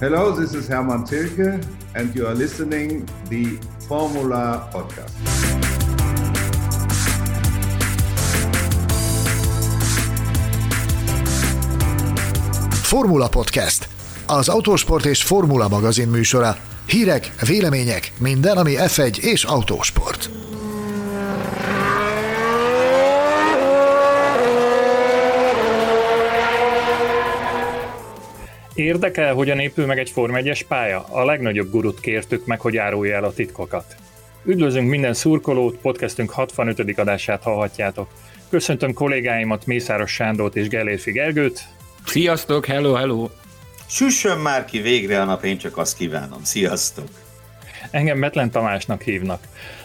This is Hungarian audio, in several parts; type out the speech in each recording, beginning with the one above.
Hello, this is Hermann Tilke, and you are listening the Formula Podcast. Formula Podcast, az autósport és formula magazin műsora. Hírek, vélemények, minden, ami F1 és autósport. Érdekel, hogyan épül meg egy Form 1 pálya? A legnagyobb gurut kértük meg, hogy árulja el a titkokat. Üdvözlünk minden szurkolót, podcastünk 65. adását hallhatjátok. Köszöntöm kollégáimat, Mészáros Sándort és Gellérfi Gergőt. Sziasztok, hello, hello! Süssön már ki végre a nap, én csak azt kívánom. Sziasztok! Engem Metlen Tamásnak hívnak.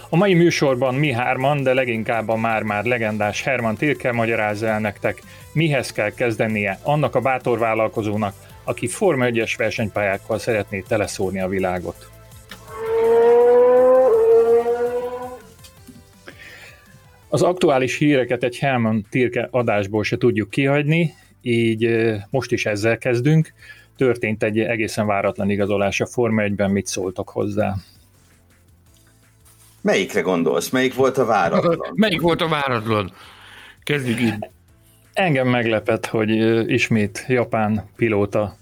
A mai műsorban mi hárman, de leginkább a már-már legendás Herman Tirke magyarázza el nektek, mihez kell kezdenie annak a bátor vállalkozónak, aki Forma 1-es versenypályákkal szeretné teleszórni a világot. Az aktuális híreket egy Helman Tirke adásból se tudjuk kihagyni, így most is ezzel kezdünk. Történt egy egészen váratlan igazolás a Forma 1-ben, mit szóltak hozzá? Melyikre gondolsz? Melyik volt a váratlan? Melyik volt a váratlan? Kezdjük így. Engem meglepett, hogy ismét japán pilóta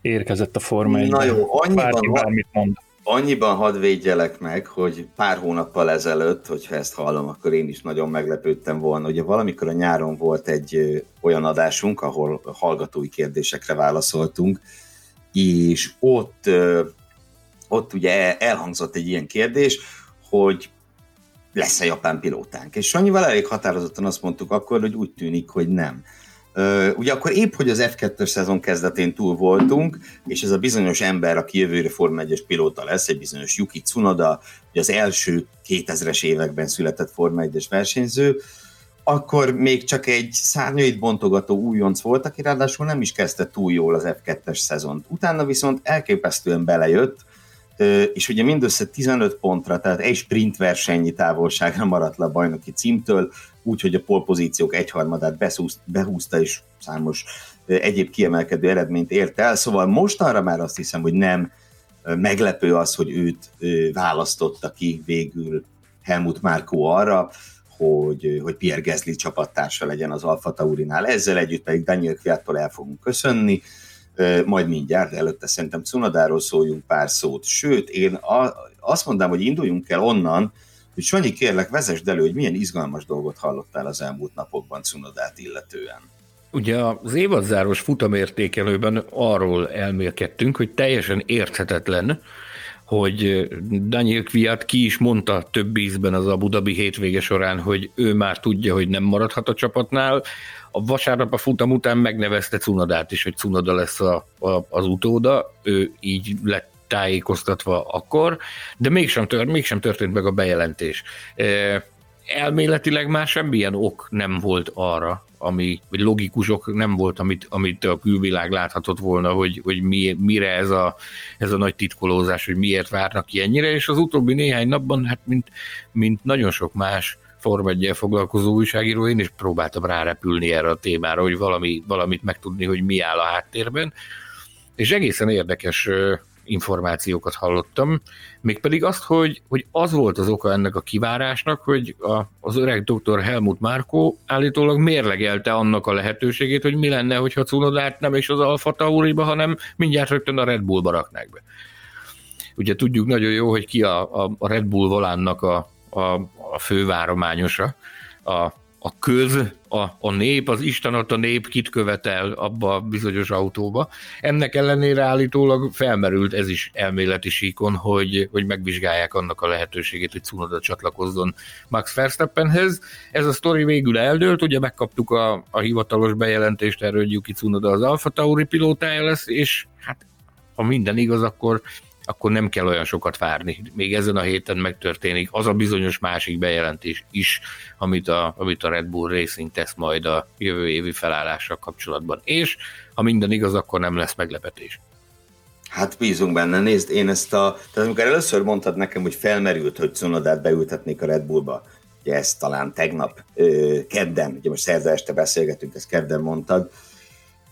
érkezett a Forma 1 Na jó, annyiban, Bárki bármit mond. annyiban hadd védjelek meg, hogy pár hónappal ezelőtt, hogyha ezt hallom, akkor én is nagyon meglepődtem volna. Ugye valamikor a nyáron volt egy olyan adásunk, ahol hallgatói kérdésekre válaszoltunk, és ott, ott ugye elhangzott egy ilyen kérdés, hogy lesz-e japán pilótánk. És annyival elég határozottan azt mondtuk akkor, hogy úgy tűnik, hogy nem. Ugye akkor épp, hogy az F2-es szezon kezdetén túl voltunk, és ez a bizonyos ember, aki jövőre Forma 1-es pilóta lesz, egy bizonyos Yuki Tsunoda, az első 2000-es években született Forma 1-es versenyző, akkor még csak egy szárnyait bontogató újonc volt, aki ráadásul nem is kezdte túl jól az F2-es szezont. Utána viszont elképesztően belejött, és ugye mindössze 15 pontra, tehát egy sprint versenyi távolságra maradt le a bajnoki címtől, úgyhogy a polpozíciók egyharmadát beszúzt, behúzta, és számos egyéb kiemelkedő eredményt ért el, szóval mostanra már azt hiszem, hogy nem meglepő az, hogy őt választotta ki végül Helmut Márkó arra, hogy, hogy Pierre Gasly csapattársa legyen az Alfa Taurinál. Ezzel együtt pedig Daniel Kviattól el fogunk köszönni, majd mindjárt, előtte szerintem Cunodáról szóljunk pár szót. Sőt, én azt mondám, hogy induljunk el onnan, hogy Sanyi, kérlek, vezesd elő, hogy milyen izgalmas dolgot hallottál az elmúlt napokban Cunodát illetően. Ugye az évadzáros futamértékelőben arról elmélkedtünk, hogy teljesen érthetetlen, hogy Daniel Kviat ki is mondta több ízben az Abu Dhabi hétvége során, hogy ő már tudja, hogy nem maradhat a csapatnál. A vasárnap a futam után megnevezte Cunodát is, hogy Cunoda lesz a, a, az utóda, ő így lett tájékoztatva akkor, de mégsem, tört, mégsem történt meg a bejelentés. Elméletileg már semmilyen ok nem volt arra, ami, vagy logikus ok nem volt, amit, amit a külvilág láthatott volna, hogy, hogy mi, mire ez a, ez a nagy titkolózás, hogy miért várnak ki ennyire, és az utóbbi néhány napban, hát mint, mint nagyon sok más Form 1 foglalkozó újságíró, én is próbáltam rárepülni erre a témára, hogy valami, valamit megtudni, hogy mi áll a háttérben, és egészen érdekes információkat hallottam, mégpedig azt, hogy, hogy az volt az oka ennek a kivárásnak, hogy a, az öreg dr. Helmut Márkó állítólag mérlegelte annak a lehetőségét, hogy mi lenne, hogyha Cunodát nem is az Alfa Tauriba, hanem mindjárt rögtön a Red Bullba raknák be. Ugye tudjuk nagyon jó, hogy ki a, a Red Bull volánnak a, a, a fővárományosa, a a köz, a, a nép, az Isten a nép kit követel abba a bizonyos autóba. Ennek ellenére állítólag felmerült ez is elméleti síkon, hogy, hogy megvizsgálják annak a lehetőségét, hogy Cunoda csatlakozzon Max Verstappenhez. Ez a sztori végül eldőlt, ugye megkaptuk a, a hivatalos bejelentést erről, hogy Yuki Cunoda az Alfa Tauri pilótája lesz, és hát ha minden igaz, akkor akkor nem kell olyan sokat várni. Még ezen a héten megtörténik az a bizonyos másik bejelentés is, amit a, amit a Red Bull Racing tesz majd a jövő évi felállással kapcsolatban. És ha minden igaz, akkor nem lesz meglepetés. Hát bízunk benne, nézd, én ezt a... Tehát amikor először mondtad nekem, hogy felmerült, hogy Cunodát beültetnék a Red Bullba, ugye ezt talán tegnap, ö, kedden, ugye most szerda este beszélgetünk, ezt kedden mondtad,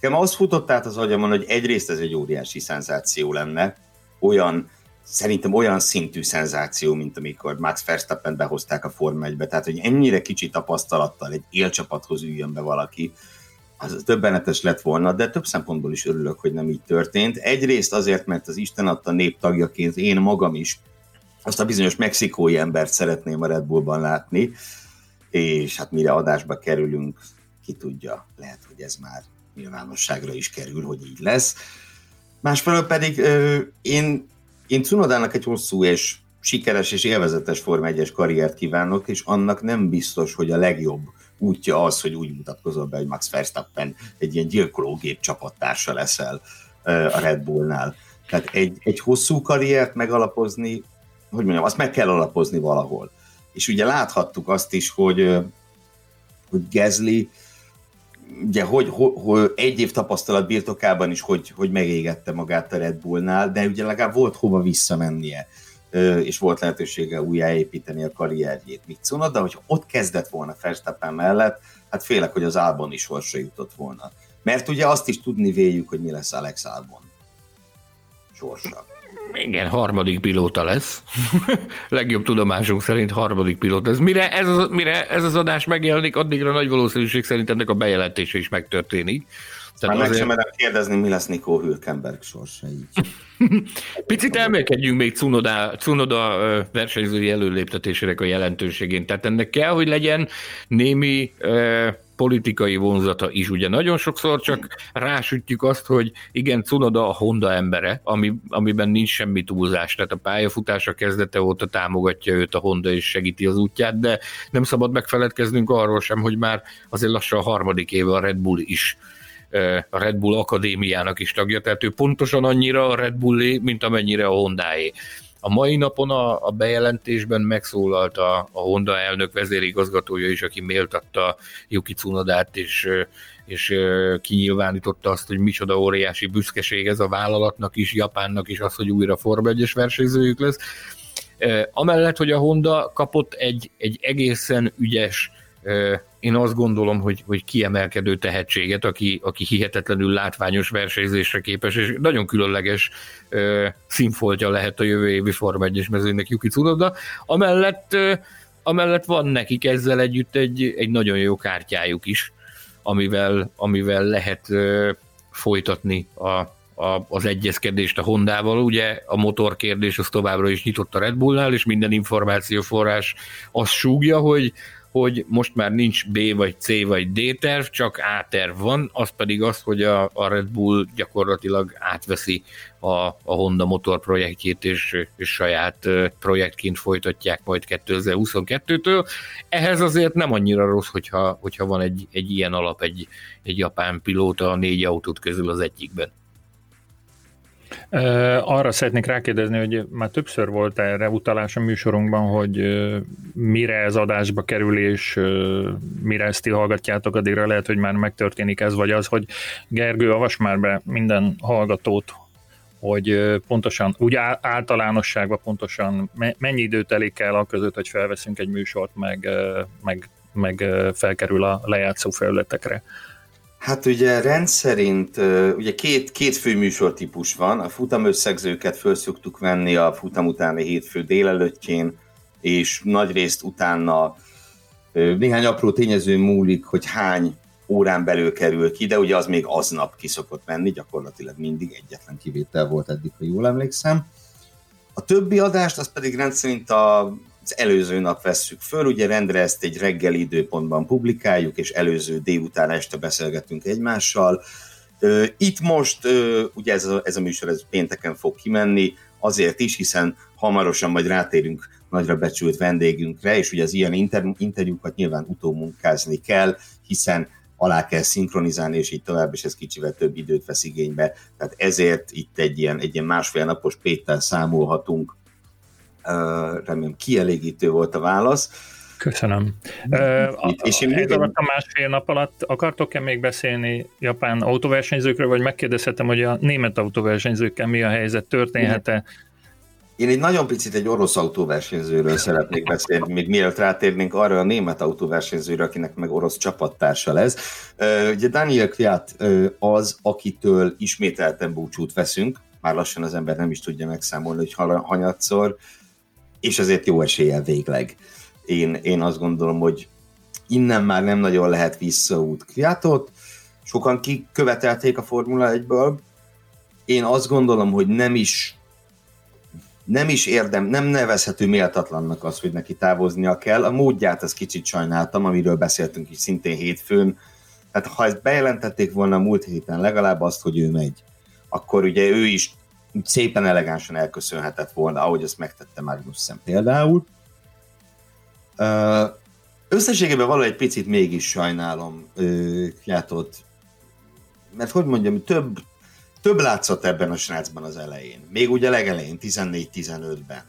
Nekem az futott át az agyamon, hogy egyrészt ez egy óriási szenzáció lenne, olyan, szerintem olyan szintű szenzáció, mint amikor Max Verstappen behozták a Forma 1 tehát hogy ennyire kicsi tapasztalattal egy élcsapathoz üljön be valaki, az többenetes lett volna, de több szempontból is örülök, hogy nem így történt. Egyrészt azért, mert az Isten adta nép tagjaként én magam is azt a bizonyos mexikói embert szeretném a Red Bullban látni, és hát mire adásba kerülünk, ki tudja, lehet, hogy ez már nyilvánosságra is kerül, hogy így lesz. Másfelől pedig ö, én, én Cunodának egy hosszú és sikeres és élvezetes Forma 1 karriert kívánok, és annak nem biztos, hogy a legjobb útja az, hogy úgy mutatkozol be, hogy Max Verstappen egy ilyen gyilkológép csapattársa leszel a Red Bullnál. Tehát egy, egy hosszú karriert megalapozni, hogy mondjam, azt meg kell alapozni valahol. És ugye láthattuk azt is, hogy, hogy Gezli ugye, hogy, hogy, hogy egy év tapasztalat birtokában is, hogy, hogy megégette magát a Red Bullnál, de ugye legalább volt hova visszamennie és volt lehetősége újjáépíteni a karrierjét. Mit de hogyha ott kezdett volna Verstappen mellett, hát félek, hogy az Albon is sorsa jutott volna. Mert ugye azt is tudni véljük, hogy mi lesz Alex Albon sorsa. Igen, harmadik pilóta lesz. Legjobb tudomásunk szerint harmadik pilóta. Ez mire ez, az, mire ez az adás megjelenik, addigra nagy valószínűség szerint ennek a bejelentése is megtörténik. Tehát Már azért... meg sem kérdezni, mi lesz Nikó Hülkenberg sorsa így. Picit elmélkedjünk még Cunoda, Cunoda versenyzői előléptetésének a jelentőségén. Tehát ennek kell, hogy legyen némi politikai vonzata is. Ugye nagyon sokszor csak rásütjük azt, hogy igen, Cunoda a Honda embere, ami, amiben nincs semmi túlzás. Tehát a pályafutása kezdete óta támogatja őt a Honda és segíti az útját, de nem szabad megfeledkeznünk arról sem, hogy már azért lassan a harmadik éve a Red Bull is a Red Bull Akadémiának is tagja, tehát ő pontosan annyira a Red Bullé, mint amennyire a Hondáé. A mai napon a, a bejelentésben megszólalt a, a Honda elnök vezérigazgatója is, aki méltatta Yuki Tsunodát, és, és kinyilvánította azt, hogy micsoda óriási büszkeség ez a vállalatnak is, Japánnak is az, hogy újra Forma 1 versenyzőjük lesz. Amellett, hogy a Honda kapott egy, egy egészen ügyes én azt gondolom, hogy, hogy kiemelkedő tehetséget, aki, aki hihetetlenül látványos versenyzésre képes, és nagyon különleges ö, színfoltja lehet a jövő évi Forma 1-es mezőnek Yuki Tsunoda. Amellett, ö, amellett van nekik ezzel együtt egy, egy nagyon jó kártyájuk is, amivel, amivel lehet ö, folytatni a, a, az egyezkedést a Hondával. Ugye a motor kérdés az továbbra is nyitott a Red Bullnál, és minden információforrás azt súgja, hogy hogy most már nincs B vagy C vagy D terv, csak A terv van, az pedig az, hogy a, a Red Bull gyakorlatilag átveszi a, a Honda motor projektjét, és, és saját projektként folytatják majd 2022-től. Ehhez azért nem annyira rossz, hogyha, hogyha van egy, egy ilyen alap, egy, egy japán pilóta a négy autót közül az egyikben. Arra szeretnék rákérdezni, hogy már többször volt erre utalás a műsorunkban, hogy mire ez adásba kerül, és mire ezt ti hallgatjátok, addigra lehet, hogy már megtörténik ez vagy az, hogy Gergő, avas már be minden hallgatót, hogy pontosan, úgy általánosságban pontosan mennyi időt telik el a között, hogy felveszünk egy műsort, meg, meg, meg felkerül a lejátszó felületekre. Hát ugye rendszerint, ugye két, két fő műsortípus van, a futamösszegzőket föl szoktuk venni a futam utáni hétfő délelőttjén, és nagy részt utána néhány apró tényező múlik, hogy hány órán belül kerül ki, de ugye az még aznap ki szokott menni, gyakorlatilag mindig egyetlen kivétel volt eddig, ha jól emlékszem. A többi adást, az pedig rendszerint a előző nap vesszük föl, ugye rendre ezt egy reggeli időpontban publikáljuk, és előző délután este beszélgetünk egymással. Itt most, ugye ez a, ez a műsor ez pénteken fog kimenni, azért is, hiszen hamarosan majd rátérünk nagyra becsült vendégünkre, és ugye az ilyen inter- interjúkat nyilván utómunkázni kell, hiszen alá kell szinkronizálni, és így tovább, és ez kicsivel több időt vesz igénybe. Tehát ezért itt egy ilyen, egy ilyen másfél napos péttel számolhatunk remélem kielégítő volt a válasz. Köszönöm. Itt, és én ez alatt a másfél nap alatt akartok-e még beszélni japán autóversenyzőkről, vagy megkérdezhetem, hogy a német autóversenyzőkkel mi a helyzet, történhet-e? Én egy nagyon picit egy orosz autóversenyzőről szeretnék beszélni, még mielőtt rátérnénk arra a német autóversenyzőre, akinek meg orosz csapattársa lesz. Ugye Daniel Kviat az, akitől ismételten búcsút veszünk, már lassan az ember nem is tudja megszámolni, hogy hanyatszor, és azért jó eséllyel végleg. Én, én azt gondolom, hogy innen már nem nagyon lehet visszaút Kviatot, sokan kikövetelték a Formula 1-ből, én azt gondolom, hogy nem is nem is érdem, nem nevezhető méltatlannak az, hogy neki távoznia kell. A módját az kicsit sajnáltam, amiről beszéltünk is szintén hétfőn. Tehát ha ezt bejelentették volna múlt héten legalább azt, hogy ő megy, akkor ugye ő is szépen elegánsan elköszönhetett volna, ahogy azt megtette Magnussen például. Összességében valahogy egy picit mégis sajnálom Kjátot, mert hogy mondjam, több, több látszott ebben a srácban az elején. Még ugye legelején, 14-15-ben.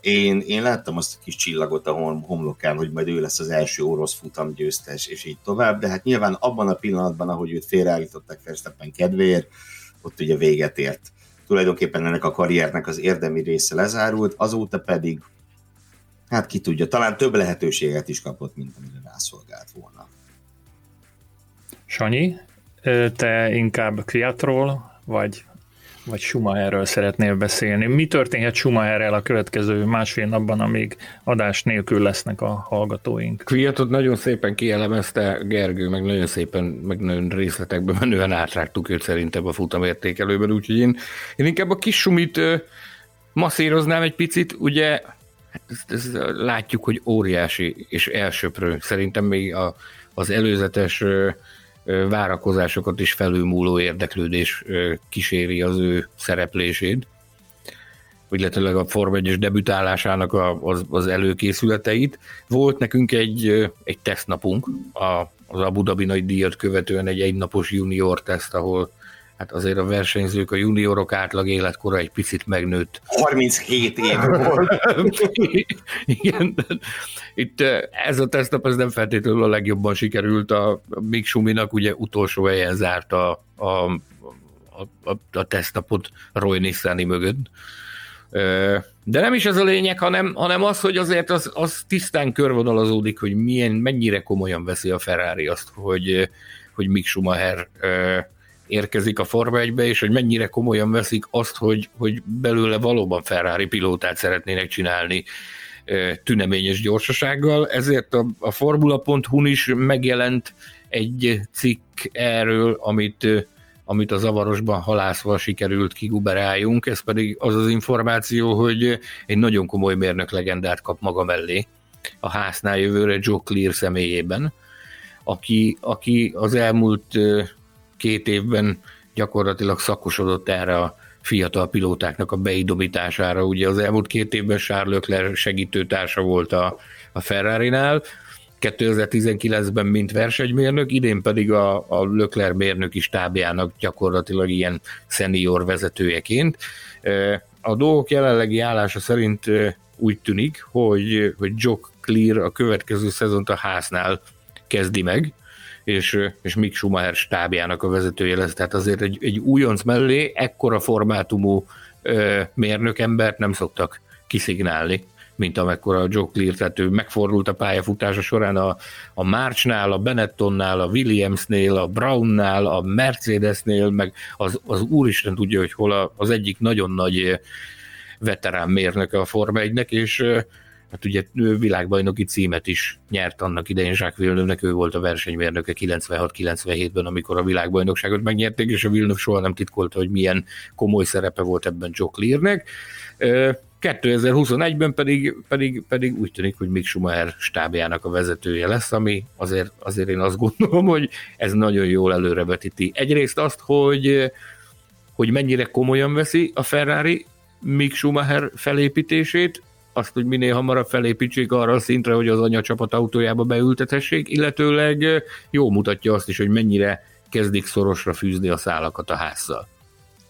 Én, én láttam azt a kis csillagot a homlokán, hogy majd ő lesz az első orosz futam győztes, és így tovább, de hát nyilván abban a pillanatban, ahogy őt félreállították Verstappen kedvéért, ott ugye véget ért. Tulajdonképpen ennek a karriernek az érdemi része lezárult, azóta pedig, hát ki tudja, talán több lehetőséget is kapott, mint amire rászolgált volna. Sanyi, te inkább Kviatról, vagy, vagy Schumacherről szeretnél beszélni. Mi történhet Schumacherrel a következő másfél napban, amíg adás nélkül lesznek a hallgatóink? Kviatot nagyon szépen kielemezte Gergő, meg nagyon szépen, meg nagyon részletekben menően átrágtuk őt szerintem a futamértékelőben, úgyhogy én, én inkább a kis Sumit masszíroznám egy picit, ugye ezt, ezt látjuk, hogy óriási és elsöprő. Szerintem még a, az előzetes várakozásokat is felülmúló érdeklődés kíséri az ő szereplését, illetőleg a Form 1 debütálásának a, az, az előkészületeit. Volt nekünk egy, egy tesztnapunk, a, az Abu Dhabi nagy díjat követően egy egynapos junior teszt, ahol hát azért a versenyzők, a juniorok átlag életkora egy picit megnőtt. 37 év volt. Igen, itt eh, ez a tesztnap ez nem feltétlenül a legjobban sikerült, a Mick Schuminak ugye utolsó helyen zárt a, a, a, a, a tesztnapot Roy Nissani mögött. Eh, de nem is ez a lényeg, hanem, hanem az, hogy azért az, az tisztán körvonalazódik, hogy milyen, mennyire komolyan veszi a Ferrari azt, hogy, hogy Mick Schumacher eh, érkezik a Forma 1 és hogy mennyire komolyan veszik azt, hogy, hogy belőle valóban Ferrari pilótát szeretnének csinálni tüneményes gyorsasággal, ezért a, a Formula.hu-n is megjelent egy cikk erről, amit, amit a zavarosban halászva sikerült kiguberáljunk, ez pedig az az információ, hogy egy nagyon komoly mérnök legendát kap maga mellé a háznál jövőre Joe Clear személyében, aki, aki az elmúlt két évben gyakorlatilag szakosodott erre a fiatal pilótáknak a beidomítására. Ugye az elmúlt két évben Charles Leclerc segítőtársa volt a, a Ferrari-nál, 2019-ben mint versenymérnök, idén pedig a, a Leclerc mérnöki stábjának gyakorlatilag ilyen senior vezetőjeként. A dolgok jelenlegi állása szerint úgy tűnik, hogy, hogy Jock Clear a következő szezont a háznál kezdi meg, és, és Mick Schumacher stábjának a vezetője lesz. Tehát azért egy, egy újonc mellé ekkora formátumú ö, mérnökembert nem szoktak kiszignálni mint amekkora a Joe Clear, tehát ő megfordult a pályafutása során a, a Marchnál, a Benettonnál, a Williamsnél, a Brownnál, a Mercedesnél, meg az, az úristen tudja, hogy hol a, az egyik nagyon nagy veterán mérnöke a Forma 1 és hát ugye világbajnoki címet is nyert annak idején Jacques Villeneuve-nek, ő volt a versenymérnöke 96-97-ben, amikor a világbajnokságot megnyerték, és a Villeneuve soha nem titkolta, hogy milyen komoly szerepe volt ebben Joe Clearnek. 2021-ben pedig, pedig, pedig úgy tűnik, hogy Mick Schumacher stábjának a vezetője lesz, ami azért, azért én azt gondolom, hogy ez nagyon jól előrevetíti. Egyrészt azt, hogy, hogy mennyire komolyan veszi a Ferrari Mick Schumacher felépítését, azt, hogy minél hamarabb felépítsék arra a szintre, hogy az anyacsapat autójába beültetessék, illetőleg jó mutatja azt is, hogy mennyire kezdik szorosra fűzni a szálakat a házzal.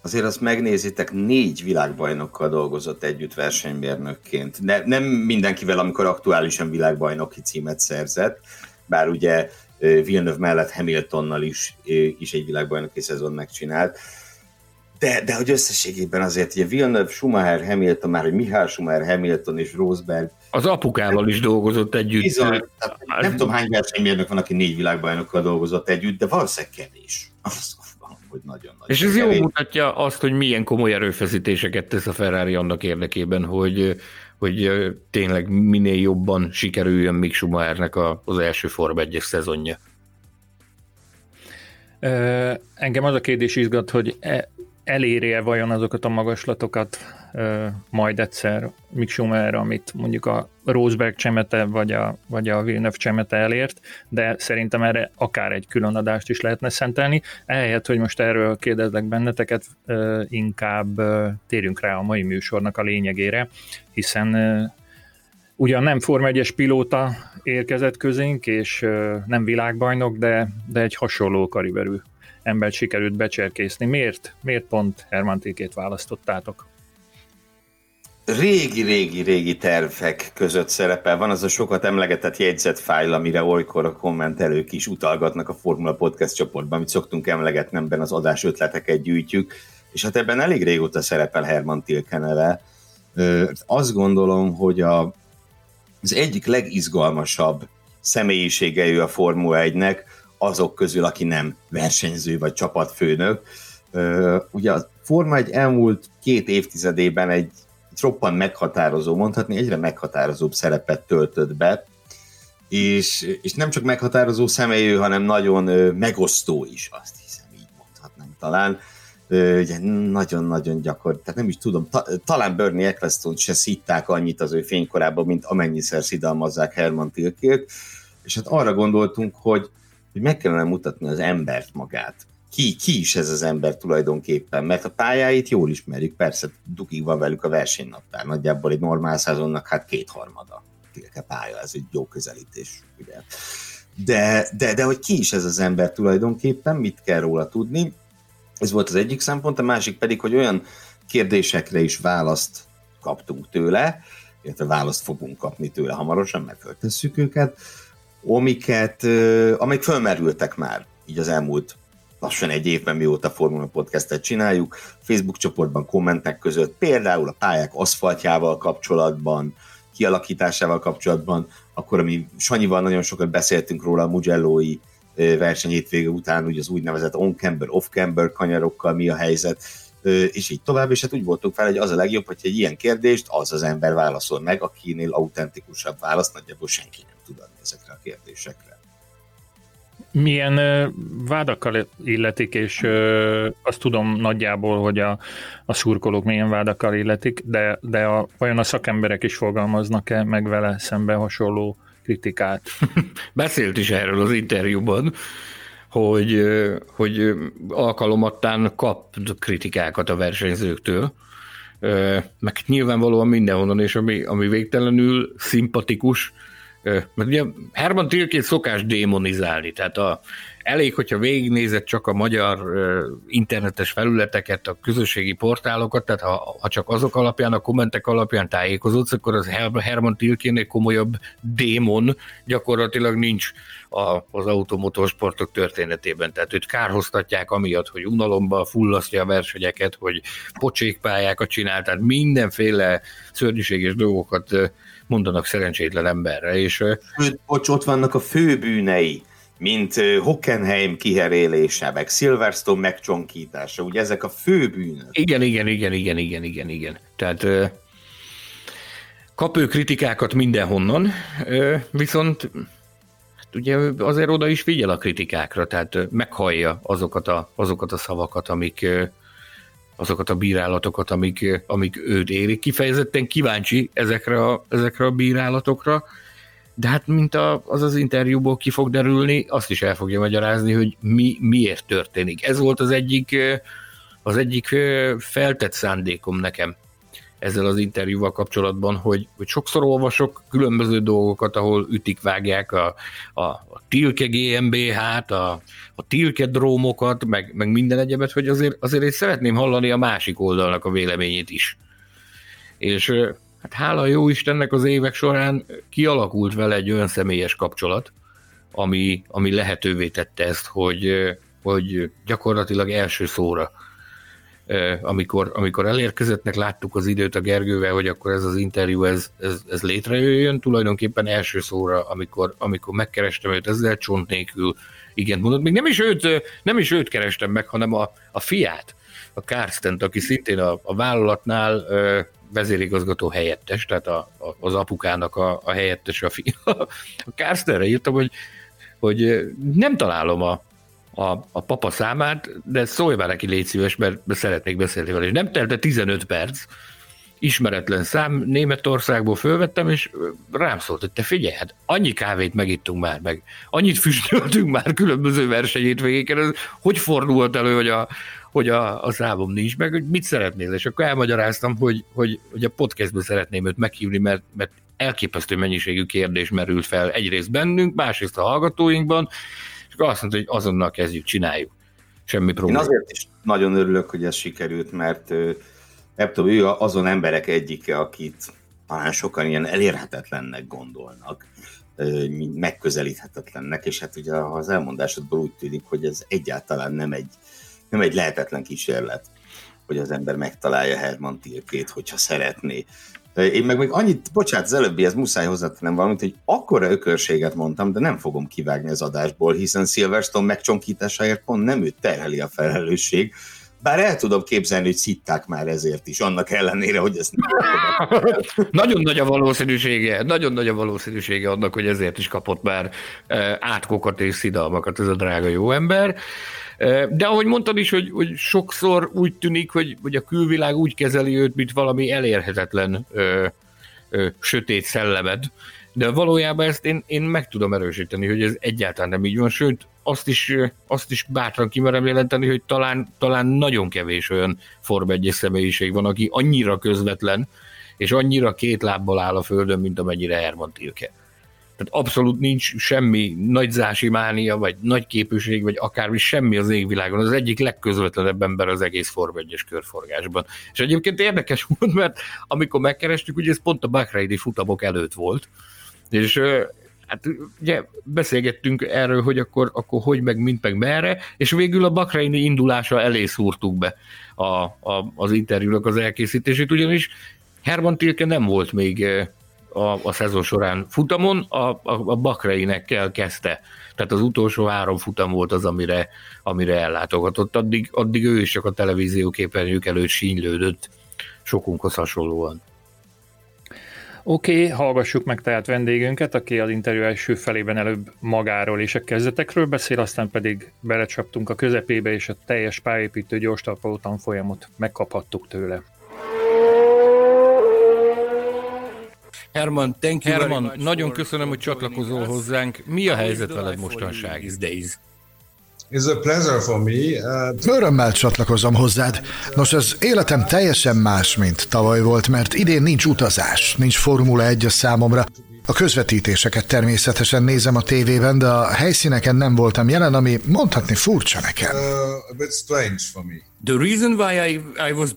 Azért azt megnézitek, négy világbajnokkal dolgozott együtt versenymérnökként. Ne, nem mindenkivel, amikor aktuálisan világbajnoki címet szerzett, bár ugye Villeneuve mellett Hamiltonnal is, is egy világbajnoki szezon megcsinált de, de hogy összességében azért, ugye Villeneuve, Schumacher, Hamilton, már hogy Mihály Schumacher, Hamilton és Rosberg. Az apukával is dolgozott együtt. Bizony, tehát nem tudom hány versenymérnök van, aki négy világbajnokkal dolgozott együtt, de valószínűleg kevés. Az van, hogy nagyon nagy. És ez jó mutatja azt, hogy milyen komoly erőfeszítéseket tesz a Ferrari annak érdekében, hogy, hogy tényleg minél jobban sikerüljön Mick Schumachernek az első Form 1 szezonja. Engem az a kérdés izgat, hogy e, eléri-e vajon azokat a magaslatokat majd egyszer Mick Schumacher, amit mondjuk a Rosberg csemete vagy a, vagy a Villeneuve csemete elért, de szerintem erre akár egy külön adást is lehetne szentelni. Ehelyett, hogy most erről kérdezlek benneteket, inkább térjünk rá a mai műsornak a lényegére, hiszen ugyan nem Forma 1-es pilóta érkezett közénk, és nem világbajnok, de, de egy hasonló kariberű embert sikerült becserkészni. Miért? Miért pont Herman Tilkét választottátok? Régi-régi-régi tervek között szerepel. Van az a sokat emlegetett jegyzetfájl, amire olykor a kommentelők is utalgatnak a Formula Podcast csoportban, amit szoktunk emlegetni, ebben az adás ötleteket gyűjtjük, és hát ebben elég régóta szerepel Herman Tilke neve. Azt gondolom, hogy a, az egyik legizgalmasabb személyisége ő a Formula 1-nek, azok közül, aki nem versenyző vagy csapatfőnök. Ugye a Forma egy elmúlt két évtizedében egy, egy roppan meghatározó, mondhatni egyre meghatározóbb szerepet töltött be, és, és nem csak meghatározó személyű, hanem nagyon megosztó is, azt hiszem, így mondhatnám talán. Ugye nagyon-nagyon gyakori, tehát nem is tudom, ta, talán Bernie Eccleston se szitták annyit az ő fénykorában, mint amennyiszer szidalmazzák Herman Tilkét, és hát arra gondoltunk, hogy hogy meg kellene mutatni az embert magát. Ki, ki is ez az ember tulajdonképpen? Mert a pályáit jól ismerjük, persze dugig van velük a versenynaptár, nagyjából egy normál szezonnak hát kétharmada tilke pálya, ez egy jó közelítés, ugye. De, de, de hogy ki is ez az ember tulajdonképpen, mit kell róla tudni, ez volt az egyik szempont, a másik pedig, hogy olyan kérdésekre is választ kaptunk tőle, illetve választ fogunk kapni tőle hamarosan, mert föltesszük őket, amiket, amik fölmerültek már így az elmúlt lassan egy évben, mióta Formula Podcastet csináljuk, Facebook csoportban, kommentek között, például a pályák aszfaltjával kapcsolatban, kialakításával kapcsolatban, akkor ami Sanyival nagyon sokat beszéltünk róla a Mugello-i verseny hétvége után, ugye az úgynevezett on-camber, off-camber kanyarokkal mi a helyzet, és így tovább, és hát úgy voltunk fel, hogy az a legjobb, hogy egy ilyen kérdést az az ember válaszol meg, akinél autentikusabb választ nagyjából senki tud adni ezekre a kérdésekre. Milyen vádakkal illetik, és azt tudom nagyjából, hogy a, a szurkolók milyen vádakkal illetik, de, de a, vajon a szakemberek is fogalmaznak-e meg vele szembe hasonló kritikát? Beszélt is erről az interjúban, hogy, hogy alkalomattán kap kritikákat a versenyzőktől, meg nyilvánvalóan mindenhonnan, és ami, ami végtelenül szimpatikus, mert ugye Herman Tilkét szokás démonizálni, tehát a, elég, hogyha végignézed csak a magyar internetes felületeket, a közösségi portálokat, tehát ha, ha csak azok alapján, a kommentek alapján tájékozódsz, akkor az Herman Tilkénél komolyabb démon gyakorlatilag nincs a, az automotorsportok történetében. Tehát őt kárhoztatják amiatt, hogy unalomba fullasztja a versenyeket, hogy pocsékpályákat csinál, tehát mindenféle szörnyűséges dolgokat mondanak szerencsétlen emberre. És, Sőt, bocs, ott vannak a főbűnei mint Hockenheim kiherélése, meg Silverstone megcsonkítása, ugye ezek a fő bűnök. Igen, igen, igen, igen, igen, igen, igen. Tehát kap ő kritikákat mindenhonnan, viszont hát ugye azért oda is figyel a kritikákra, tehát meghallja azokat a, azokat a szavakat, amik azokat a bírálatokat, amik, amik őt érik. Kifejezetten kíváncsi ezekre a, ezekre a bírálatokra, de hát mint a, az az interjúból ki fog derülni, azt is el fogja magyarázni, hogy mi, miért történik. Ez volt az egyik, az egyik feltett szándékom nekem ezzel az interjúval kapcsolatban, hogy, hogy sokszor olvasok különböző dolgokat, ahol ütik, vágják a, a, a Tilke GmbH-t, a, a Tilke drómokat, meg, meg minden egyebet, hogy azért, azért én szeretném hallani a másik oldalnak a véleményét is. És hát hála jó Istennek az évek során kialakult vele egy olyan személyes kapcsolat, ami, ami lehetővé tette ezt, hogy, hogy gyakorlatilag első szóra amikor, amikor elérkezettnek láttuk az időt a Gergővel, hogy akkor ez az interjú ez, ez, ez létrejöjjön, tulajdonképpen első szóra, amikor, amikor megkerestem őt ezzel csont nélkül, igen mondott, még nem is őt, nem is őt kerestem meg, hanem a, a fiát, a Kársztent, aki szintén a, a vállalatnál vezérigazgató helyettes, tehát a, a, az apukának a, a helyettes a fia. A Kársztenre írtam, hogy, hogy nem találom a, a, a papa számát, de szólj már neki, légy szíves, mert szeretnék beszélni vele. És nem telte 15 perc, ismeretlen szám, Németországból fölvettem, és rám szólt, hogy te figyelj, hát annyi kávét megittunk már, meg. Annyit füstöltünk már különböző versenyét végéken, hogy fordult elő, hogy a, hogy a, a számom nincs meg, hogy mit szeretnél, és akkor elmagyaráztam, hogy, hogy, hogy a podcastből szeretném őt meghívni, mert, mert elképesztő mennyiségű kérdés merült fel egyrészt bennünk, másrészt a hallgatóinkban, akkor azt mondta, hogy azonnal kezdjük, csináljuk. Semmi probléma. Én azért is nagyon örülök, hogy ez sikerült, mert nem tudom, ő azon emberek egyike, akit talán sokan ilyen elérhetetlennek gondolnak, megközelíthetetlennek, és hát ugye az elmondásodból úgy tűnik, hogy ez egyáltalán nem egy, nem egy lehetetlen kísérlet, hogy az ember megtalálja Herman Tilkét, hogyha szeretné. Én meg még annyit, bocsánat, az előbbi, ez muszáj hozzátenem valamit, hogy akkora ökörséget mondtam, de nem fogom kivágni az adásból, hiszen Silverstone megcsonkításáért pont nem őt terheli a felelősség, bár el tudom képzelni, hogy szitták már ezért is, annak ellenére, hogy ezt nem Nagyon nagy a valószínűsége, nagyon nagy a valószínűsége annak, hogy ezért is kapott már átkokat és szidalmakat ez a drága jó ember. De ahogy mondtad is, hogy, hogy sokszor úgy tűnik, hogy, hogy a külvilág úgy kezeli őt, mint valami elérhetetlen ö, ö, sötét szellemed, de valójában ezt én, én meg tudom erősíteni, hogy ez egyáltalán nem így van, sőt, azt is, azt is bátran kimerem jelenteni, hogy talán, talán nagyon kevés olyan Form 1 személyiség van, aki annyira közvetlen, és annyira két lábbal áll a földön, mint amennyire Herman Tilke. Tehát abszolút nincs semmi nagyzási mánia, vagy nagy képűség, vagy akármi, semmi az égvilágon. Az egyik legközvetlenebb ember az egész Form 1 körforgásban. És egyébként érdekes volt, mert amikor megkerestük, ugye ez pont a Bahreini futamok előtt volt, és hát ugye beszélgettünk erről, hogy akkor, akkor hogy meg, mint meg merre, és végül a Bahreini indulása elé szúrtuk be a, a, az interjúnak az elkészítését, ugyanis Herman Tilke nem volt még a, a szezon során futamon, a, a, a Bakreinekkel kezdte. Tehát az utolsó három futam volt az, amire, amire ellátogatott. Addig, addig ő is csak a televízió képernyők előtt sínylődött, sokunkhoz hasonlóan. Oké, okay, hallgassuk meg tehát vendégünket, aki az interjú első felében előbb magáról és a kezdetekről beszél, aztán pedig belecsaptunk a közepébe, és a teljes pályépítő gyors folyamot megkaphattuk tőle. Herman, thank you Herman, nagyon köszönöm, hogy csatlakozol hozzánk. Mi a helyzet veled mostanság? It's a pleasure for me. Uh... Örömmel csatlakozom hozzád. Nos, az életem teljesen más, mint tavaly volt, mert idén nincs utazás, nincs Formula 1 a számomra. A közvetítéseket természetesen nézem a tévében, de a helyszíneken nem voltam jelen, ami mondhatni furcsa nekem.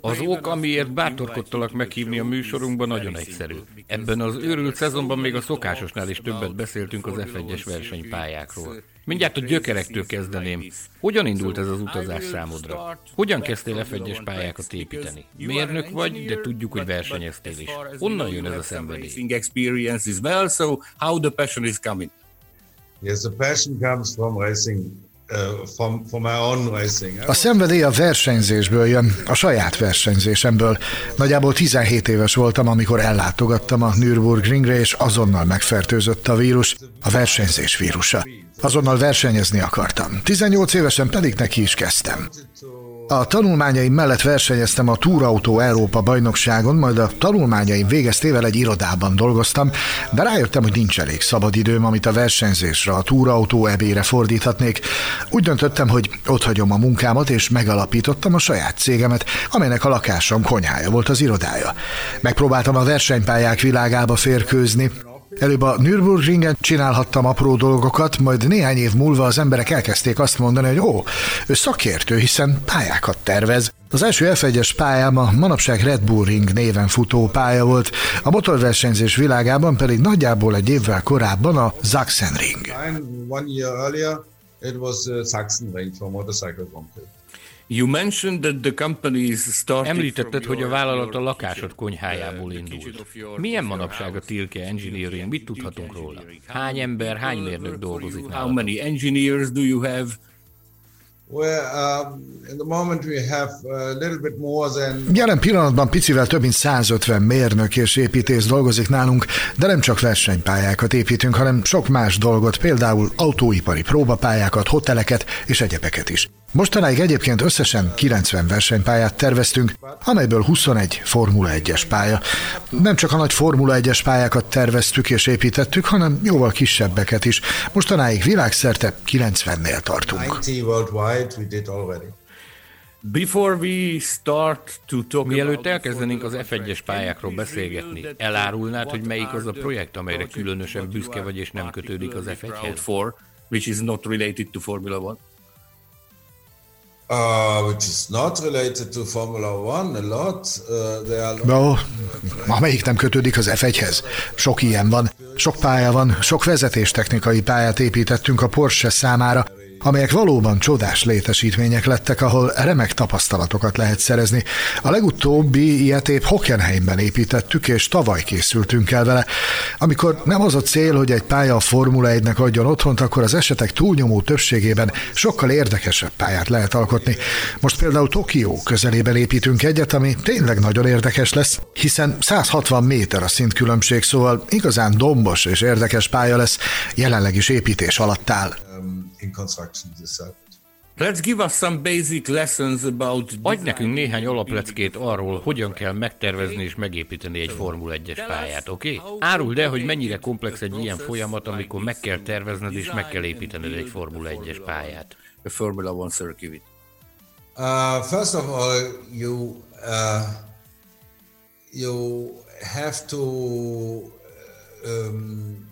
Az ok, amiért bátorkodtalak meghívni a műsorunkba, nagyon egyszerű. Ebben az őrült szezonban még a szokásosnál is többet beszéltünk az F1-es versenypályákról. Mindjárt a gyökerektől kezdeném. Hogyan indult ez az utazás számodra? Hogyan kezdtél F1-es pályákat építeni? Mérnök vagy, de tudjuk, hogy versenyeztél is. Honnan jön ez a szenvedély? Yes, the passion comes from racing a szenvedély a versenyzésből jön, a saját versenyzésemből. Nagyjából 17 éves voltam, amikor ellátogattam a Nürburgringre, és azonnal megfertőzött a vírus, a versenyzés vírusa. Azonnal versenyezni akartam. 18 évesen pedig neki is kezdtem. A tanulmányaim mellett versenyeztem a Túrautó Európa bajnokságon, majd a tanulmányaim végeztével egy irodában dolgoztam, de rájöttem, hogy nincs elég szabadidőm, amit a versenyzésre, a Túrautó ebére fordíthatnék. Úgy döntöttem, hogy otthagyom a munkámat, és megalapítottam a saját cégemet, amelynek a lakásom konyhája volt az irodája. Megpróbáltam a versenypályák világába férkőzni, Előbb a Nürburgringen csinálhattam apró dolgokat, majd néhány év múlva az emberek elkezdték azt mondani, hogy ó, ő szakértő, hiszen pályákat tervez. Az első F1-es pályám a manapság Red Bull Ring néven futó pálya volt, a motorversenyzés világában pedig nagyjából egy évvel korábban a Sachsenring. One year earlier, it was uh, Sachsenring for motorcycle Említetted, hogy a vállalat a lakásod konyhájából indult. Milyen manapság a Tilke Engineering? Mit tudhatunk róla? Hány ember, hány mérnök dolgozik nálatok? How many engineers do you have? Jelen pillanatban picivel több mint 150 mérnök és építész dolgozik nálunk, de nem csak versenypályákat építünk, hanem sok más dolgot, például autóipari próbapályákat, hoteleket és egyebeket is. Mostanáig egyébként összesen 90 versenypályát terveztünk, amelyből 21 Formula 1-es pálya. Nem csak a nagy Formula 1-es pályákat terveztük és építettük, hanem jóval kisebbeket is. Mostanáig világszerte 90-nél tartunk. Mielőtt elkezdenénk az F1-es pályákról beszélgetni, elárulnád, hogy melyik az a projekt, amelyre különösen büszke vagy és nem kötődik az F1-hez? Which is not related to Formula 1? Uh, which is not related to Formula One a lot. Uh, there are no, amelyik nem kötődik az F1-hez. Sok ilyen van. Sok pálya van, sok vezetéstechnikai pályát építettünk a Porsche számára, amelyek valóban csodás létesítmények lettek, ahol remek tapasztalatokat lehet szerezni. A legutóbbi ilyet épp Hockenheimben építettük, és tavaly készültünk el vele. Amikor nem az a cél, hogy egy pálya a Formula 1-nek adjon otthont, akkor az esetek túlnyomó többségében sokkal érdekesebb pályát lehet alkotni. Most például Tokió közelében építünk egyet, ami tényleg nagyon érdekes lesz, hiszen 160 méter a szintkülönbség, szóval igazán dombos és érdekes pálya lesz, jelenleg is építés alatt áll in construction Let's give us some basic lessons about Adj nekünk néhány alapleckét arról, hogyan kell megtervezni és megépíteni egy Formula 1-es pályát, oké? Okay? Áruld el, hogy mennyire komplex egy ilyen folyamat, amikor meg kell tervezned és meg kell építened egy Formula 1-es pályát. A Formula 1 circuit. Uh, first of all, you uh, you have to um,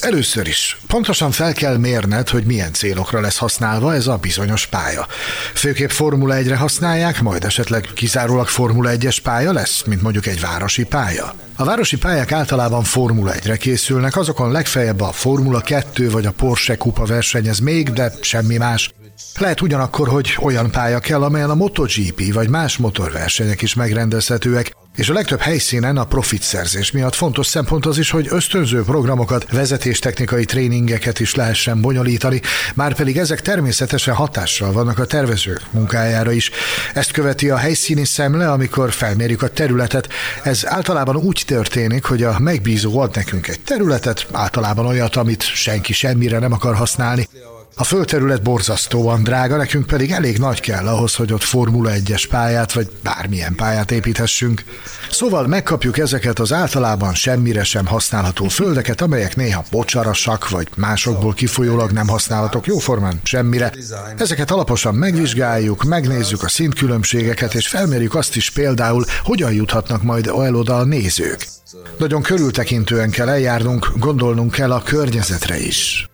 Először is pontosan fel kell mérned, hogy milyen célokra lesz használva ez a bizonyos pálya. Főképp Formula 1-re használják, majd esetleg kizárólag Formula 1-es pálya lesz, mint mondjuk egy városi pálya. A városi pályák általában Formula 1-re készülnek, azokon legfeljebb a Formula 2 vagy a Porsche kupa versenyez még, de semmi más. Lehet ugyanakkor, hogy olyan pálya kell, amelyen a MotoGP vagy más motorversenyek is megrendezhetőek, és a legtöbb helyszínen a profit szerzés miatt fontos szempont az is, hogy ösztönző programokat, vezetéstechnikai tréningeket is lehessen bonyolítani, már pedig ezek természetesen hatással vannak a tervező munkájára is. Ezt követi a helyszíni szemle, amikor felmérjük a területet. Ez általában úgy történik, hogy a megbízó ad nekünk egy területet, általában olyat, amit senki semmire nem akar használni. A földterület borzasztóan drága, nekünk pedig elég nagy kell ahhoz, hogy ott Formula 1-es pályát, vagy bármilyen pályát építhessünk. Szóval megkapjuk ezeket az általában semmire sem használható földeket, amelyek néha bocsarasak, vagy másokból kifolyólag nem használhatók jóformán semmire. Ezeket alaposan megvizsgáljuk, megnézzük a szintkülönbségeket, és felmérjük azt is például, hogyan juthatnak majd el oda a nézők. Nagyon körültekintően kell eljárnunk, gondolnunk kell a környezetre is.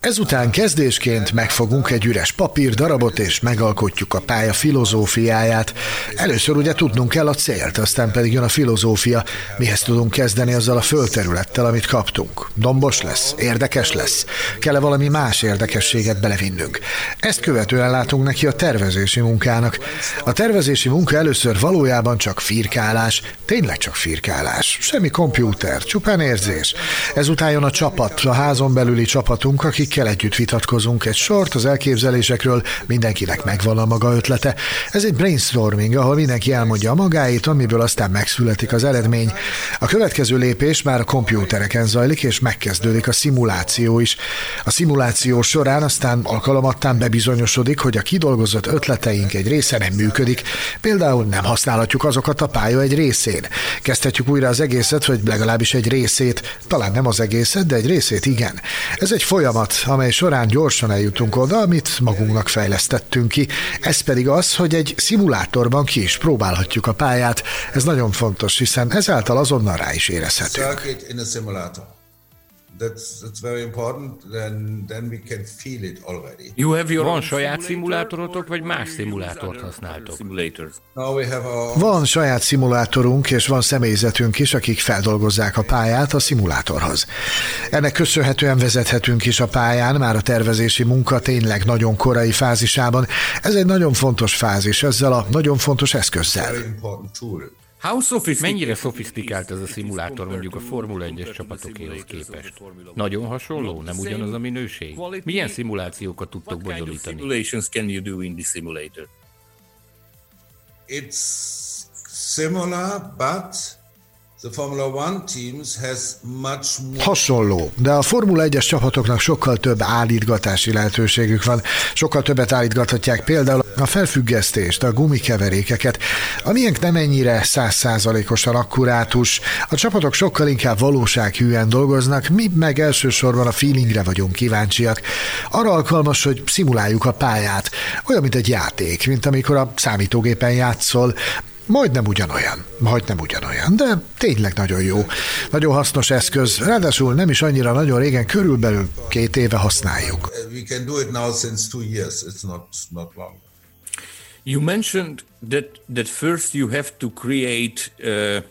Ezután kezdésként megfogunk egy üres papírdarabot, és megalkotjuk a pálya filozófiáját. Először ugye tudnunk kell a célt, aztán pedig jön a filozófia, mihez tudunk kezdeni azzal a földterülettel, amit kaptunk. Dombos lesz, érdekes lesz, kell-e valami más érdekességet belevinnünk. Ezt követően látunk neki a tervezési munkának. A tervezési munka először valójában csak firkálás, tényleg csak firkálás. Semmi kompjúter, csupán érzés. Ezután jön a csapat, a házon belüli csapatunk, akik akikkel együtt vitatkozunk egy sort az elképzelésekről, mindenkinek megvan a maga ötlete. Ez egy brainstorming, ahol mindenki elmondja a magáit, amiből aztán megszületik az eredmény. A következő lépés már a kompjútereken zajlik, és megkezdődik a szimuláció is. A szimuláció során aztán alkalomattán bebizonyosodik, hogy a kidolgozott ötleteink egy része nem működik, például nem használhatjuk azokat a pálya egy részén. Kezdhetjük újra az egészet, vagy legalábbis egy részét, talán nem az egészet, de egy részét igen. Ez egy folyamat, amely során gyorsan eljutunk oda, amit magunknak fejlesztettünk ki. Ez pedig az, hogy egy szimulátorban ki is próbálhatjuk a pályát. Ez nagyon fontos, hiszen ezáltal azonnal rá is érezhetünk. That's, that's very important, then, then we can feel it already. You have your Van saját szimulátorotok, vagy más szimulátort használtok? Van saját szimulátorunk, és van személyzetünk is, akik feldolgozzák a pályát a szimulátorhoz. Ennek köszönhetően vezethetünk is a pályán, már a tervezési munka tényleg nagyon korai fázisában. Ez egy nagyon fontos fázis ezzel a nagyon fontos eszközzel. How sophisticated? Mennyire szofisztikált ez a szimulátor mondjuk a Formula 1-es csapatokéhoz képest? Nagyon hasonló, nem ugyanaz a minőség? Milyen szimulációkat tudtok bonyolítani? It's similar, but Hasonló, de a Formula 1-es csapatoknak sokkal több állítgatási lehetőségük van. Sokkal többet állítgathatják például a felfüggesztést, a gumikeverékeket, amilyenk nem ennyire százszázalékosan akkurátus. A csapatok sokkal inkább valósághűen dolgoznak, mi meg elsősorban a feelingre vagyunk kíváncsiak. Arra alkalmas, hogy szimuláljuk a pályát, olyan, mint egy játék, mint amikor a számítógépen játszol, majdnem ugyanolyan, majdnem ugyanolyan, de tényleg nagyon jó. Nagyon hasznos eszköz, ráadásul nem is annyira nagyon régen, körülbelül két éve használjuk. You mentioned that, that first you have to create uh,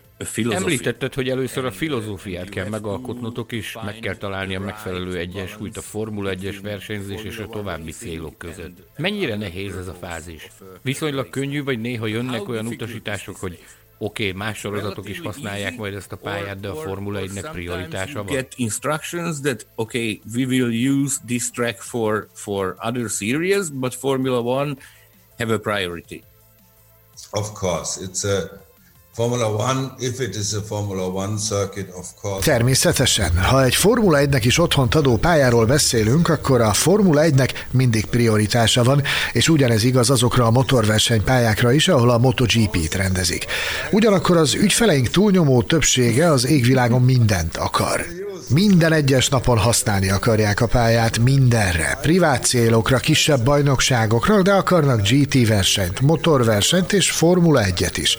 Említetted, hogy először a filozófiát kell megalkotnotok, és meg kell találni a megfelelő egyensúlyt a Formula 1-es versenyzés és a további célok között. Mennyire nehéz ez a fázis? Viszonylag könnyű, vagy néha jönnek olyan utasítások, hogy oké, okay, más sorozatok is használják majd ezt a pályát, de a Formula 1-nek prioritása van. Get instructions that, okay, we will use this track for, for other series, but Formula 1 have a priority. Of course, it's a Természetesen, ha egy Formula 1-nek is otthont adó pályáról beszélünk, akkor a Formula 1-nek mindig prioritása van, és ugyanez igaz azokra a motorversenypályákra is, ahol a MotoGP-t rendezik. Ugyanakkor az ügyfeleink túlnyomó többsége az égvilágon mindent akar. Minden egyes napon használni akarják a pályát mindenre, privát célokra, kisebb bajnokságokra, de akarnak GT versenyt, motorversenyt és Formula 1-et is.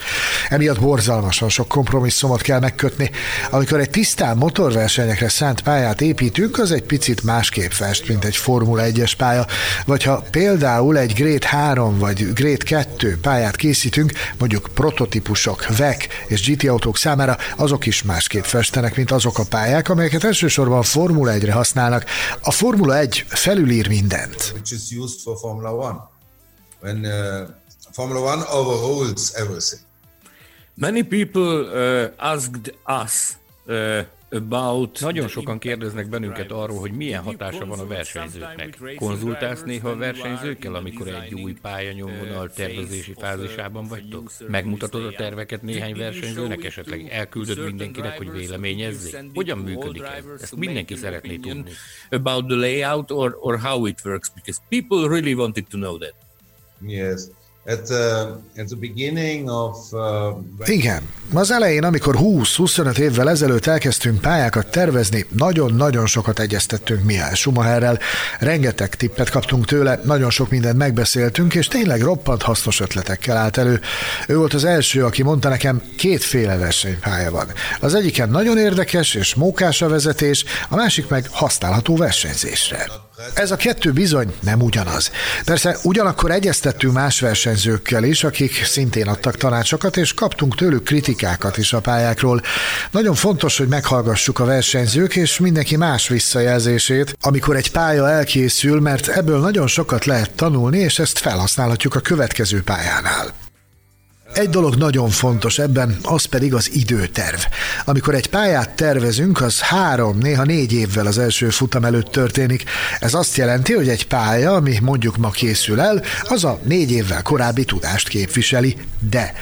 Emiatt borzalmasan sok kompromisszumot kell megkötni. Amikor egy tisztán motorversenyekre szánt pályát építünk, az egy picit másképp fest, mint egy Formula 1-es pálya, vagy ha például egy Grade 3 vagy Grade 2 pályát készítünk, mondjuk prototípusok, VEC és GT autók számára, azok is másképp festenek, mint azok a pályák, amelyeket amelyeket elsősorban a Formula 1-re használnak. A Formula 1 felülír mindent. Which is used for Formula 1. When uh, Formula 1 overrules everything. Many people uh, asked us uh, About Nagyon sokan kérdeznek bennünket arról, hogy milyen hatása van a versenyzőknek. Konzultálsz néha a versenyzőkkel, amikor egy új pályanyomvonal tervezési fázisában vagytok? Megmutatod a terveket néhány versenyzőnek, esetleg elküldöd mindenkinek, hogy véleményezzék? Hogyan működik ez? Ezt mindenki szeretné tudni. About the layout or, or how it works, because people really wanted to know that. Yes. Of, uh, Igen. Az elején, amikor 20-25 évvel ezelőtt elkezdtünk pályákat tervezni, nagyon-nagyon sokat egyeztettünk Mihály Schumacherrel, rengeteg tippet kaptunk tőle, nagyon sok mindent megbeszéltünk, és tényleg roppant hasznos ötletekkel állt elő. Ő volt az első, aki mondta nekem, kétféle versenypálya van. Az egyiken nagyon érdekes és mókás a vezetés, a másik meg használható versenyzésre. Ez a kettő bizony nem ugyanaz. Persze ugyanakkor egyeztettünk más versenyzőkkel is, akik szintén adtak tanácsokat, és kaptunk tőlük kritikákat is a pályákról. Nagyon fontos, hogy meghallgassuk a versenyzők és mindenki más visszajelzését, amikor egy pálya elkészül, mert ebből nagyon sokat lehet tanulni, és ezt felhasználhatjuk a következő pályánál. Egy dolog nagyon fontos ebben, az pedig az időterv. Amikor egy pályát tervezünk, az három, néha négy évvel az első futam előtt történik. Ez azt jelenti, hogy egy pálya, ami mondjuk ma készül el, az a négy évvel korábbi tudást képviseli. De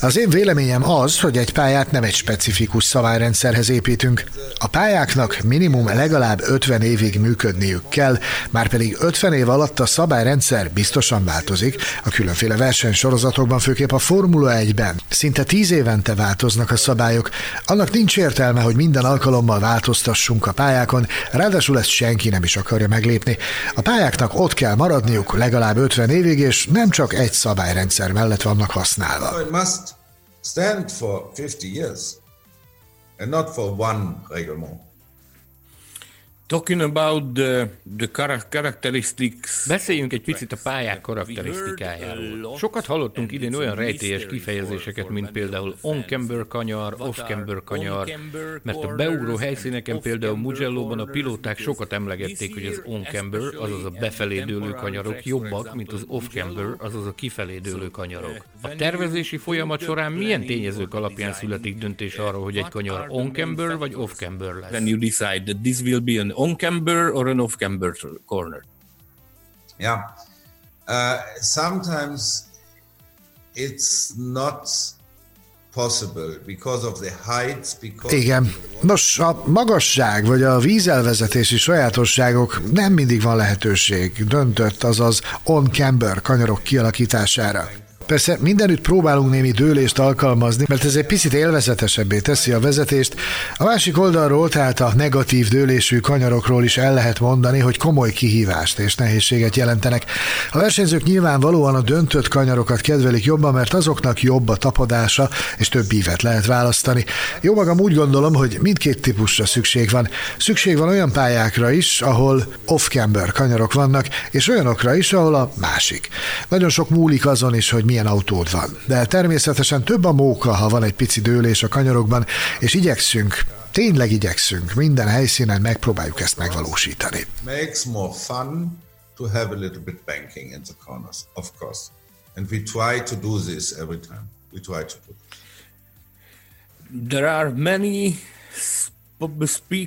az én véleményem az, hogy egy pályát nem egy specifikus szabályrendszerhez építünk. A pályáknak minimum legalább 50 évig működniük kell, már pedig 50 év alatt a szabályrendszer biztosan változik. A különféle versenysorozatokban, főképp a Formula Formula 1-ben. Szinte tíz évente változnak a szabályok. Annak nincs értelme, hogy minden alkalommal változtassunk a pályákon, ráadásul ezt senki nem is akarja meglépni. A pályáknak ott kell maradniuk legalább 50 évig, és nem csak egy szabályrendszer mellett vannak használva. So stand for 50 years, and not for one reglement. Talking about the, the characteristics... Beszéljünk egy picit a pályák karakterisztikájáról. Sokat hallottunk idén olyan rejtélyes kifejezéseket, mint például on-camber kanyar, off-camber kanyar, mert a beugró helyszíneken például Mugello-ban a pilóták sokat emlegették, hogy az on-camber, azaz a befelé dőlő kanyarok jobbak, mint az off-camber, azaz a kifelé dőlő kanyarok. A tervezési folyamat során milyen tényezők alapján születik döntés arról, hogy egy kanyar on-camber vagy off-camber lesz? When you decide that this will be an on-camber or an off-camber corner? Yeah. Uh, sometimes it's not possible because of the heights, because Igen. Nos, a magasság vagy a vízelvezetési sajátosságok nem mindig van lehetőség döntött, azaz on-camber kanyarok kialakítására. Persze mindenütt próbálunk némi dőlést alkalmazni, mert ez egy picit élvezetesebbé teszi a vezetést. A másik oldalról, tehát a negatív dőlésű kanyarokról is el lehet mondani, hogy komoly kihívást és nehézséget jelentenek. A versenyzők nyilvánvalóan a döntött kanyarokat kedvelik jobban, mert azoknak jobb a tapadása, és több ívet lehet választani. Jó magam úgy gondolom, hogy mindkét típusra szükség van. Szükség van olyan pályákra is, ahol off-camber kanyarok vannak, és olyanokra is, ahol a másik. Nagyon sok múlik azon is, hogy mi milyen autód van. De természetesen több a móka, ha van egy pici dőlés a kanyarokban, és igyekszünk, tényleg igyekszünk, minden helyszínen megpróbáljuk ezt megvalósítani. Makes more fun to have a little bit banking in the corners, of course. And we try to do this every time. We try to do. There are many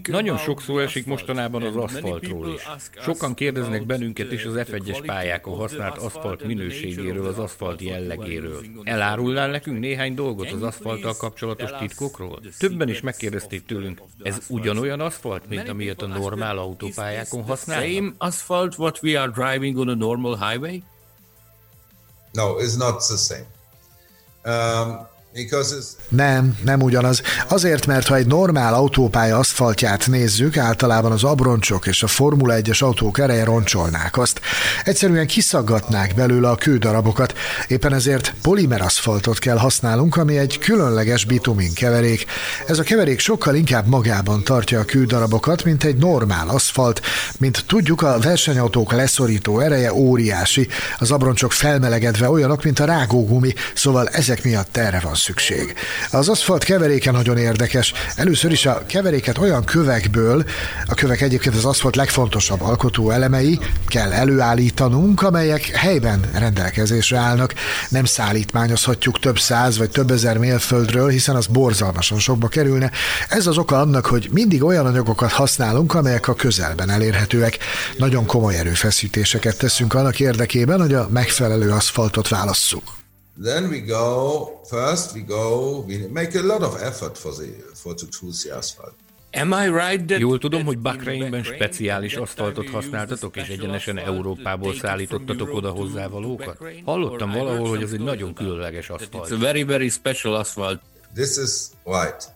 nagyon sok szó esik mostanában az aszfaltról is. Sokan kérdeznek bennünket is az F1-es pályákon használt aszfalt minőségéről, az aszfalt jellegéről. Elárulnál nekünk néhány dolgot az aszfalttal kapcsolatos titkokról? Többen is megkérdezték tőlünk, ez ugyanolyan aszfalt, mint amilyet a normál autópályákon használnak? Same asphalt what we are driving on a normal highway? No, it's not the same. Um, nem, nem ugyanaz. Azért, mert ha egy normál autópálya aszfaltját nézzük, általában az abroncsok és a Formula 1-es autók ereje roncsolnák azt. Egyszerűen kiszaggatnák belőle a kődarabokat, éppen ezért polimer aszfaltot kell használnunk, ami egy különleges bitumin keverék. Ez a keverék sokkal inkább magában tartja a kődarabokat, mint egy normál aszfalt. Mint tudjuk, a versenyautók leszorító ereje óriási, az abroncsok felmelegedve olyanok, mint a rágógumi, szóval ezek miatt erre van szükség. Az aszfalt keveréke nagyon érdekes. Először is a keveréket olyan kövekből, a kövek egyébként az aszfalt legfontosabb alkotó elemei kell előállítanunk, amelyek helyben rendelkezésre állnak. Nem szállítmányozhatjuk több száz vagy több ezer mérföldről, hiszen az borzalmasan sokba kerülne. Ez az oka annak, hogy mindig olyan anyagokat használunk, amelyek a közelben elérhetőek. Nagyon komoly erőfeszítéseket teszünk annak érdekében, hogy a megfelelő aszfaltot válasszuk. Then we go, first we go, we make a lot of effort for, the, for to choose the asphalt. Am I right that Jól tudom, hogy Bakreinben speciális aszfaltot használtatok, és egyenesen Európából szállítottatok oda hozzávalókat? Hallottam valahol, hogy ez egy nagyon különleges aszfalt. It's a very, very special asphalt. This is right.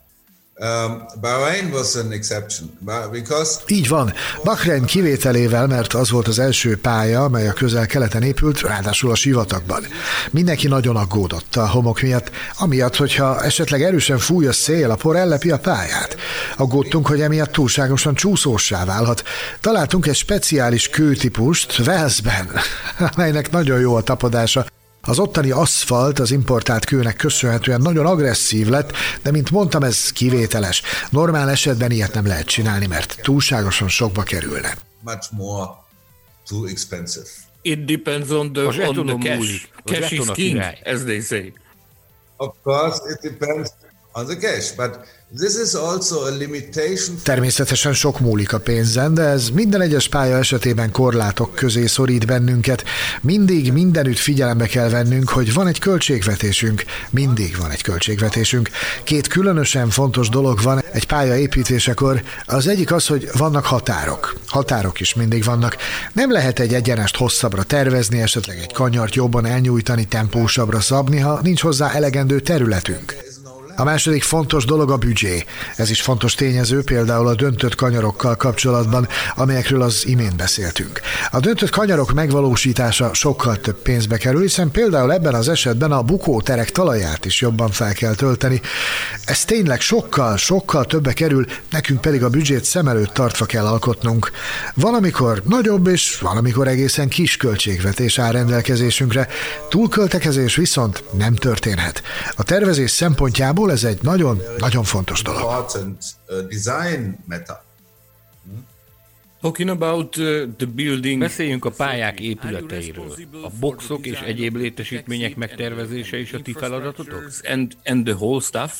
Um, Bahrain was an exception, because... Így van. Bahrein kivételével, mert az volt az első pálya, amely a közel-keleten épült, ráadásul a sivatagban. Mindenki nagyon aggódott a homok miatt, amiatt, hogyha esetleg erősen fúj a szél, a por ellepi a pályát. Aggódtunk, hogy emiatt túlságosan csúszósá válhat. Találtunk egy speciális kőtípust Velszben, amelynek nagyon jó a tapadása, az ottani aszfalt az importált kőnek köszönhetően nagyon agresszív lett, de mint mondtam, ez kivételes. Normál esetben ilyet nem lehet csinálni, mert túlságosan sokba kerülne. Much more too expensive. It depends on the, on the cash. Cash is king, as they say. Of course, it depends on the cash, but Természetesen sok múlik a pénzen, de ez minden egyes pálya esetében korlátok közé szorít bennünket. Mindig mindenütt figyelembe kell vennünk, hogy van egy költségvetésünk. Mindig van egy költségvetésünk. Két különösen fontos dolog van egy pálya építésekor. Az egyik az, hogy vannak határok. Határok is mindig vannak. Nem lehet egy egyenest hosszabbra tervezni, esetleg egy kanyart jobban elnyújtani, tempósabbra szabni, ha nincs hozzá elegendő területünk. A második fontos dolog a büdzsé. Ez is fontos tényező, például a döntött kanyarokkal kapcsolatban, amelyekről az imént beszéltünk. A döntött kanyarok megvalósítása sokkal több pénzbe kerül, hiszen például ebben az esetben a bukóterek talaját is jobban fel kell tölteni. Ez tényleg sokkal, sokkal többe kerül, nekünk pedig a büdzsét szem előtt tartva kell alkotnunk. Valamikor nagyobb és valamikor egészen kis költségvetés áll rendelkezésünkre, túlköltekezés viszont nem történhet. A tervezés szempontjából ez egy nagyon, nagyon fontos dolog. Talking about uh, the building. Beszéljünk a pályák épületeiről. A boxok és egyéb létesítmények megtervezése is a ti feladatotok? And, and the whole stuff?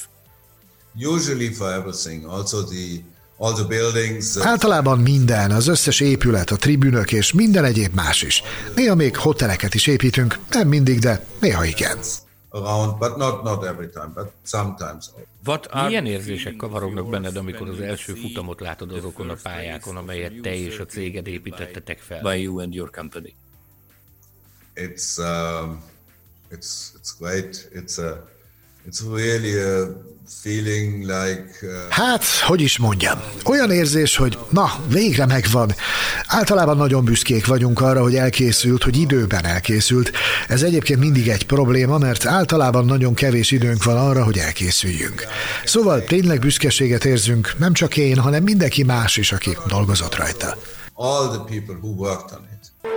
Usually for everything, also the All the buildings, uh, Általában minden, az összes épület, a tribünök és minden egyéb más is. Néha még hoteleket is építünk, nem mindig, de néha igen around, but not, not every time, but sometimes. What are... Milyen érzések kavarognak benned, amikor az első futamot látod azokon a pályákon, amelyet te és a céged építettetek fel? By you and your company. It's, um, it's, it's great. It's a, it's really a Uh, hát, hogy is mondjam, olyan érzés, hogy na, végre megvan. Általában nagyon büszkék vagyunk arra, hogy elkészült, hogy időben elkészült. Ez egyébként mindig egy probléma, mert általában nagyon kevés időnk van arra, hogy elkészüljünk. Szóval tényleg büszkeséget érzünk, nem csak én, hanem mindenki más is, aki dolgozott rajta. All the people who worked on it.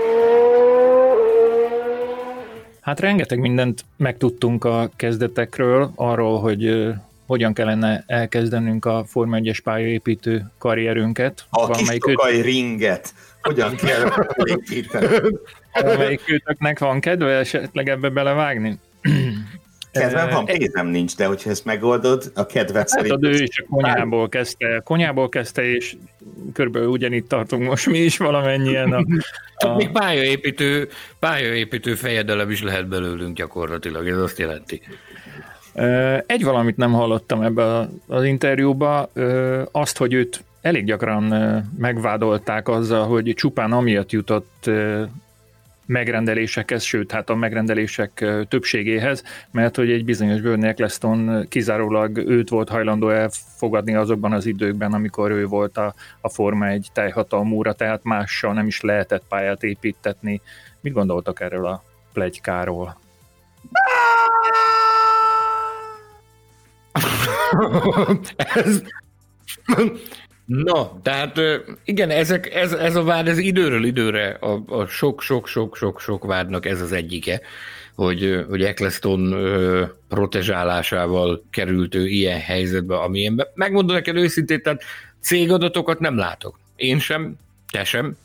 Hát rengeteg mindent megtudtunk a kezdetekről, arról, hogy hogyan kellene elkezdenünk a Forma 1-es pályaépítő karrierünket. A kis őt... ringet hogyan kell építeni? Valamelyik őtöknek van kedve esetleg ebbe belevágni? Kedvem van, pénzem nincs, de hogyha ezt megoldod, a kedvet hát, szerint... ő is a konyhából kezdte, konyhából kezdte, és körülbelül ugyanitt tartunk most mi is valamennyien. A, a... Még pályaépítő, pályaépítő fejedelem is lehet belőlünk gyakorlatilag, ez azt jelenti. Egy valamit nem hallottam ebbe az interjúba, azt, hogy őt elég gyakran megvádolták azzal, hogy csupán amiatt jutott megrendelésekhez, sőt, hát a megrendelések többségéhez, mert hogy egy bizonyos Bernie Eccleston kizárólag őt volt hajlandó elfogadni azokban az időkben, amikor ő volt a, a Forma egy teljhatalmúra, tehát mással nem is lehetett pályát építetni. Mit gondoltak erről a plegykáról? ez... Na, tehát igen, ezek, ez, ez a vád, ez időről időre a, sok-sok-sok-sok-sok vádnak ez az egyike, hogy, hogy Eccleston protezsálásával került ő ilyen helyzetbe, amilyenben. Megmondom neked őszintén, tehát cégadatokat nem látok. Én sem, te sem,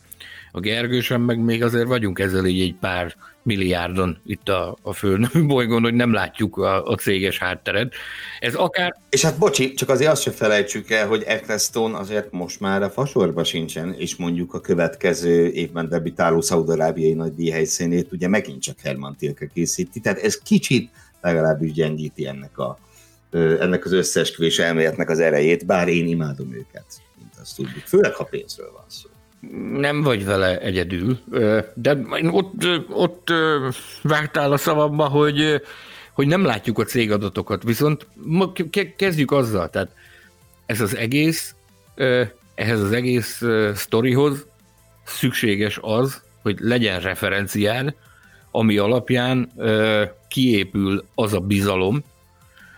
a Gergő sem, meg még azért vagyunk ezzel így egy pár milliárdon itt a, a földön bolygón, hogy nem látjuk a, a céges hátteret. Ez akár... És hát bocsi, csak azért azt se felejtsük el, hogy Eccleston azért most már a fasorba sincsen, és mondjuk a következő évben debitáló szaudarábiai nagy díjhelyszínét ugye megint csak Herman Tilke készíti, tehát ez kicsit legalábbis gyengíti ennek, a, ennek az összeesküvés elméletnek az erejét, bár én imádom őket, mint azt tudjuk, főleg ha pénzről van szó nem vagy vele egyedül, de ott, ott vágtál a szavamba, hogy, hogy nem látjuk a cégadatokat, viszont kezdjük azzal, tehát ez az egész, ehhez az egész sztorihoz szükséges az, hogy legyen referenciád, ami alapján kiépül az a bizalom,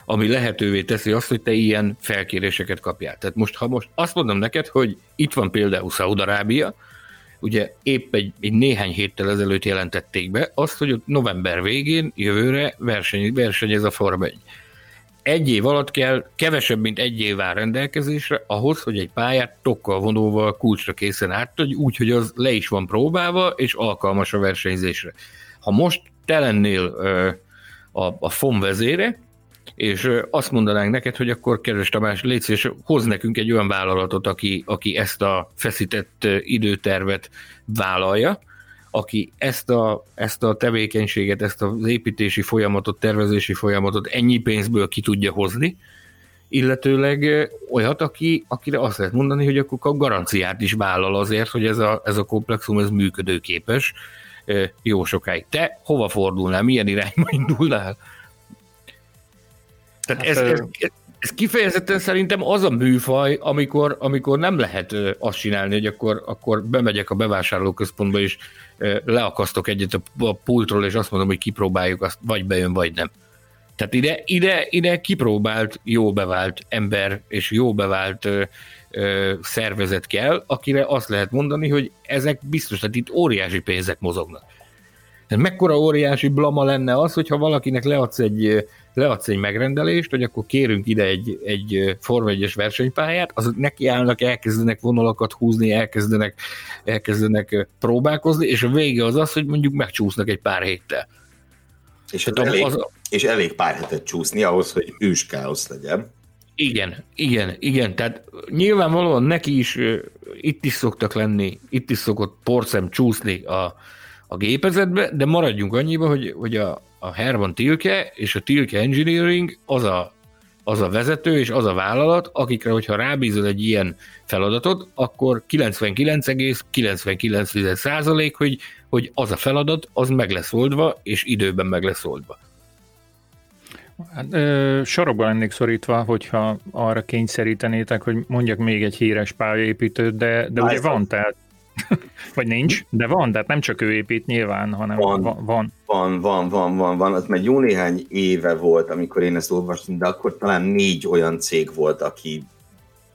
ami lehetővé teszi azt, hogy te ilyen felkéréseket kapjál. Tehát most, ha most azt mondom neked, hogy itt van például Szaudarábia, ugye épp egy, egy néhány héttel ezelőtt jelentették be azt, hogy november végén, jövőre verseny, versenyez a Forma 1. Egy év alatt kell, kevesebb, mint egy év áll rendelkezésre ahhoz, hogy egy pályát tokkal vonóval kulcsra készen átadj, úgy, hogy az le is van próbálva, és alkalmas a versenyzésre. Ha most te lennél ö, a, a FOM vezére, és azt mondanánk neked, hogy akkor kedves Tamás, légy és hoz nekünk egy olyan vállalatot, aki, aki ezt a feszített időtervet vállalja, aki ezt a, ezt a tevékenységet, ezt az építési folyamatot, tervezési folyamatot ennyi pénzből ki tudja hozni, illetőleg olyat, aki, akire azt lehet mondani, hogy akkor a garanciát is vállal azért, hogy ez a, ez a komplexum ez működőképes jó sokáig. Te hova fordulnál, milyen irányba indulnál? Tehát hát, ez, ez, ez kifejezetten szerintem az a műfaj, amikor, amikor nem lehet azt csinálni, hogy akkor, akkor bemegyek a bevásárlóközpontba, és leakasztok egyet a pultról, és azt mondom, hogy kipróbáljuk, azt vagy bejön, vagy nem. Tehát ide, ide, ide kipróbált, jó bevált ember és jó bevált ö, ö, szervezet kell, akire azt lehet mondani, hogy ezek biztos, tehát itt óriási pénzek mozognak. Tehát mekkora óriási blama lenne az, hogyha valakinek leadsz egy, leadsz egy megrendelést, hogy akkor kérünk ide egy, egy Form 1 versenypályát, azok neki állnak, elkezdenek vonalakat húzni, elkezdenek, elkezdenek próbálkozni, és a vége az az, hogy mondjuk megcsúsznak egy pár héttel. És, hát elég, az, és elég pár hetet csúszni ahhoz, hogy őskáosz legyen. Igen, igen, igen. Tehát nyilvánvalóan neki is itt is szoktak lenni, itt is szokott porcem csúszni a, a gépezetbe, de maradjunk annyiba, hogy, hogy a, a Herman Tilke és a Tilke Engineering az a, az a vezető és az a vállalat, akikre, hogyha rábízol egy ilyen feladatot, akkor 99,99 százalék, hogy, hogy az a feladat, az meg lesz oldva, és időben meg lesz oldva. Hát, ö, sorokban lennék szorítva, hogyha arra kényszerítenétek, hogy mondjak még egy híres pályaépítőt, de, de ugye van, tehát vagy nincs, de van, tehát nem csak ő épít nyilván, hanem van. Van, van, van, van, van, van, van. Az már jó néhány éve volt, amikor én ezt olvastam, de akkor talán négy olyan cég volt, aki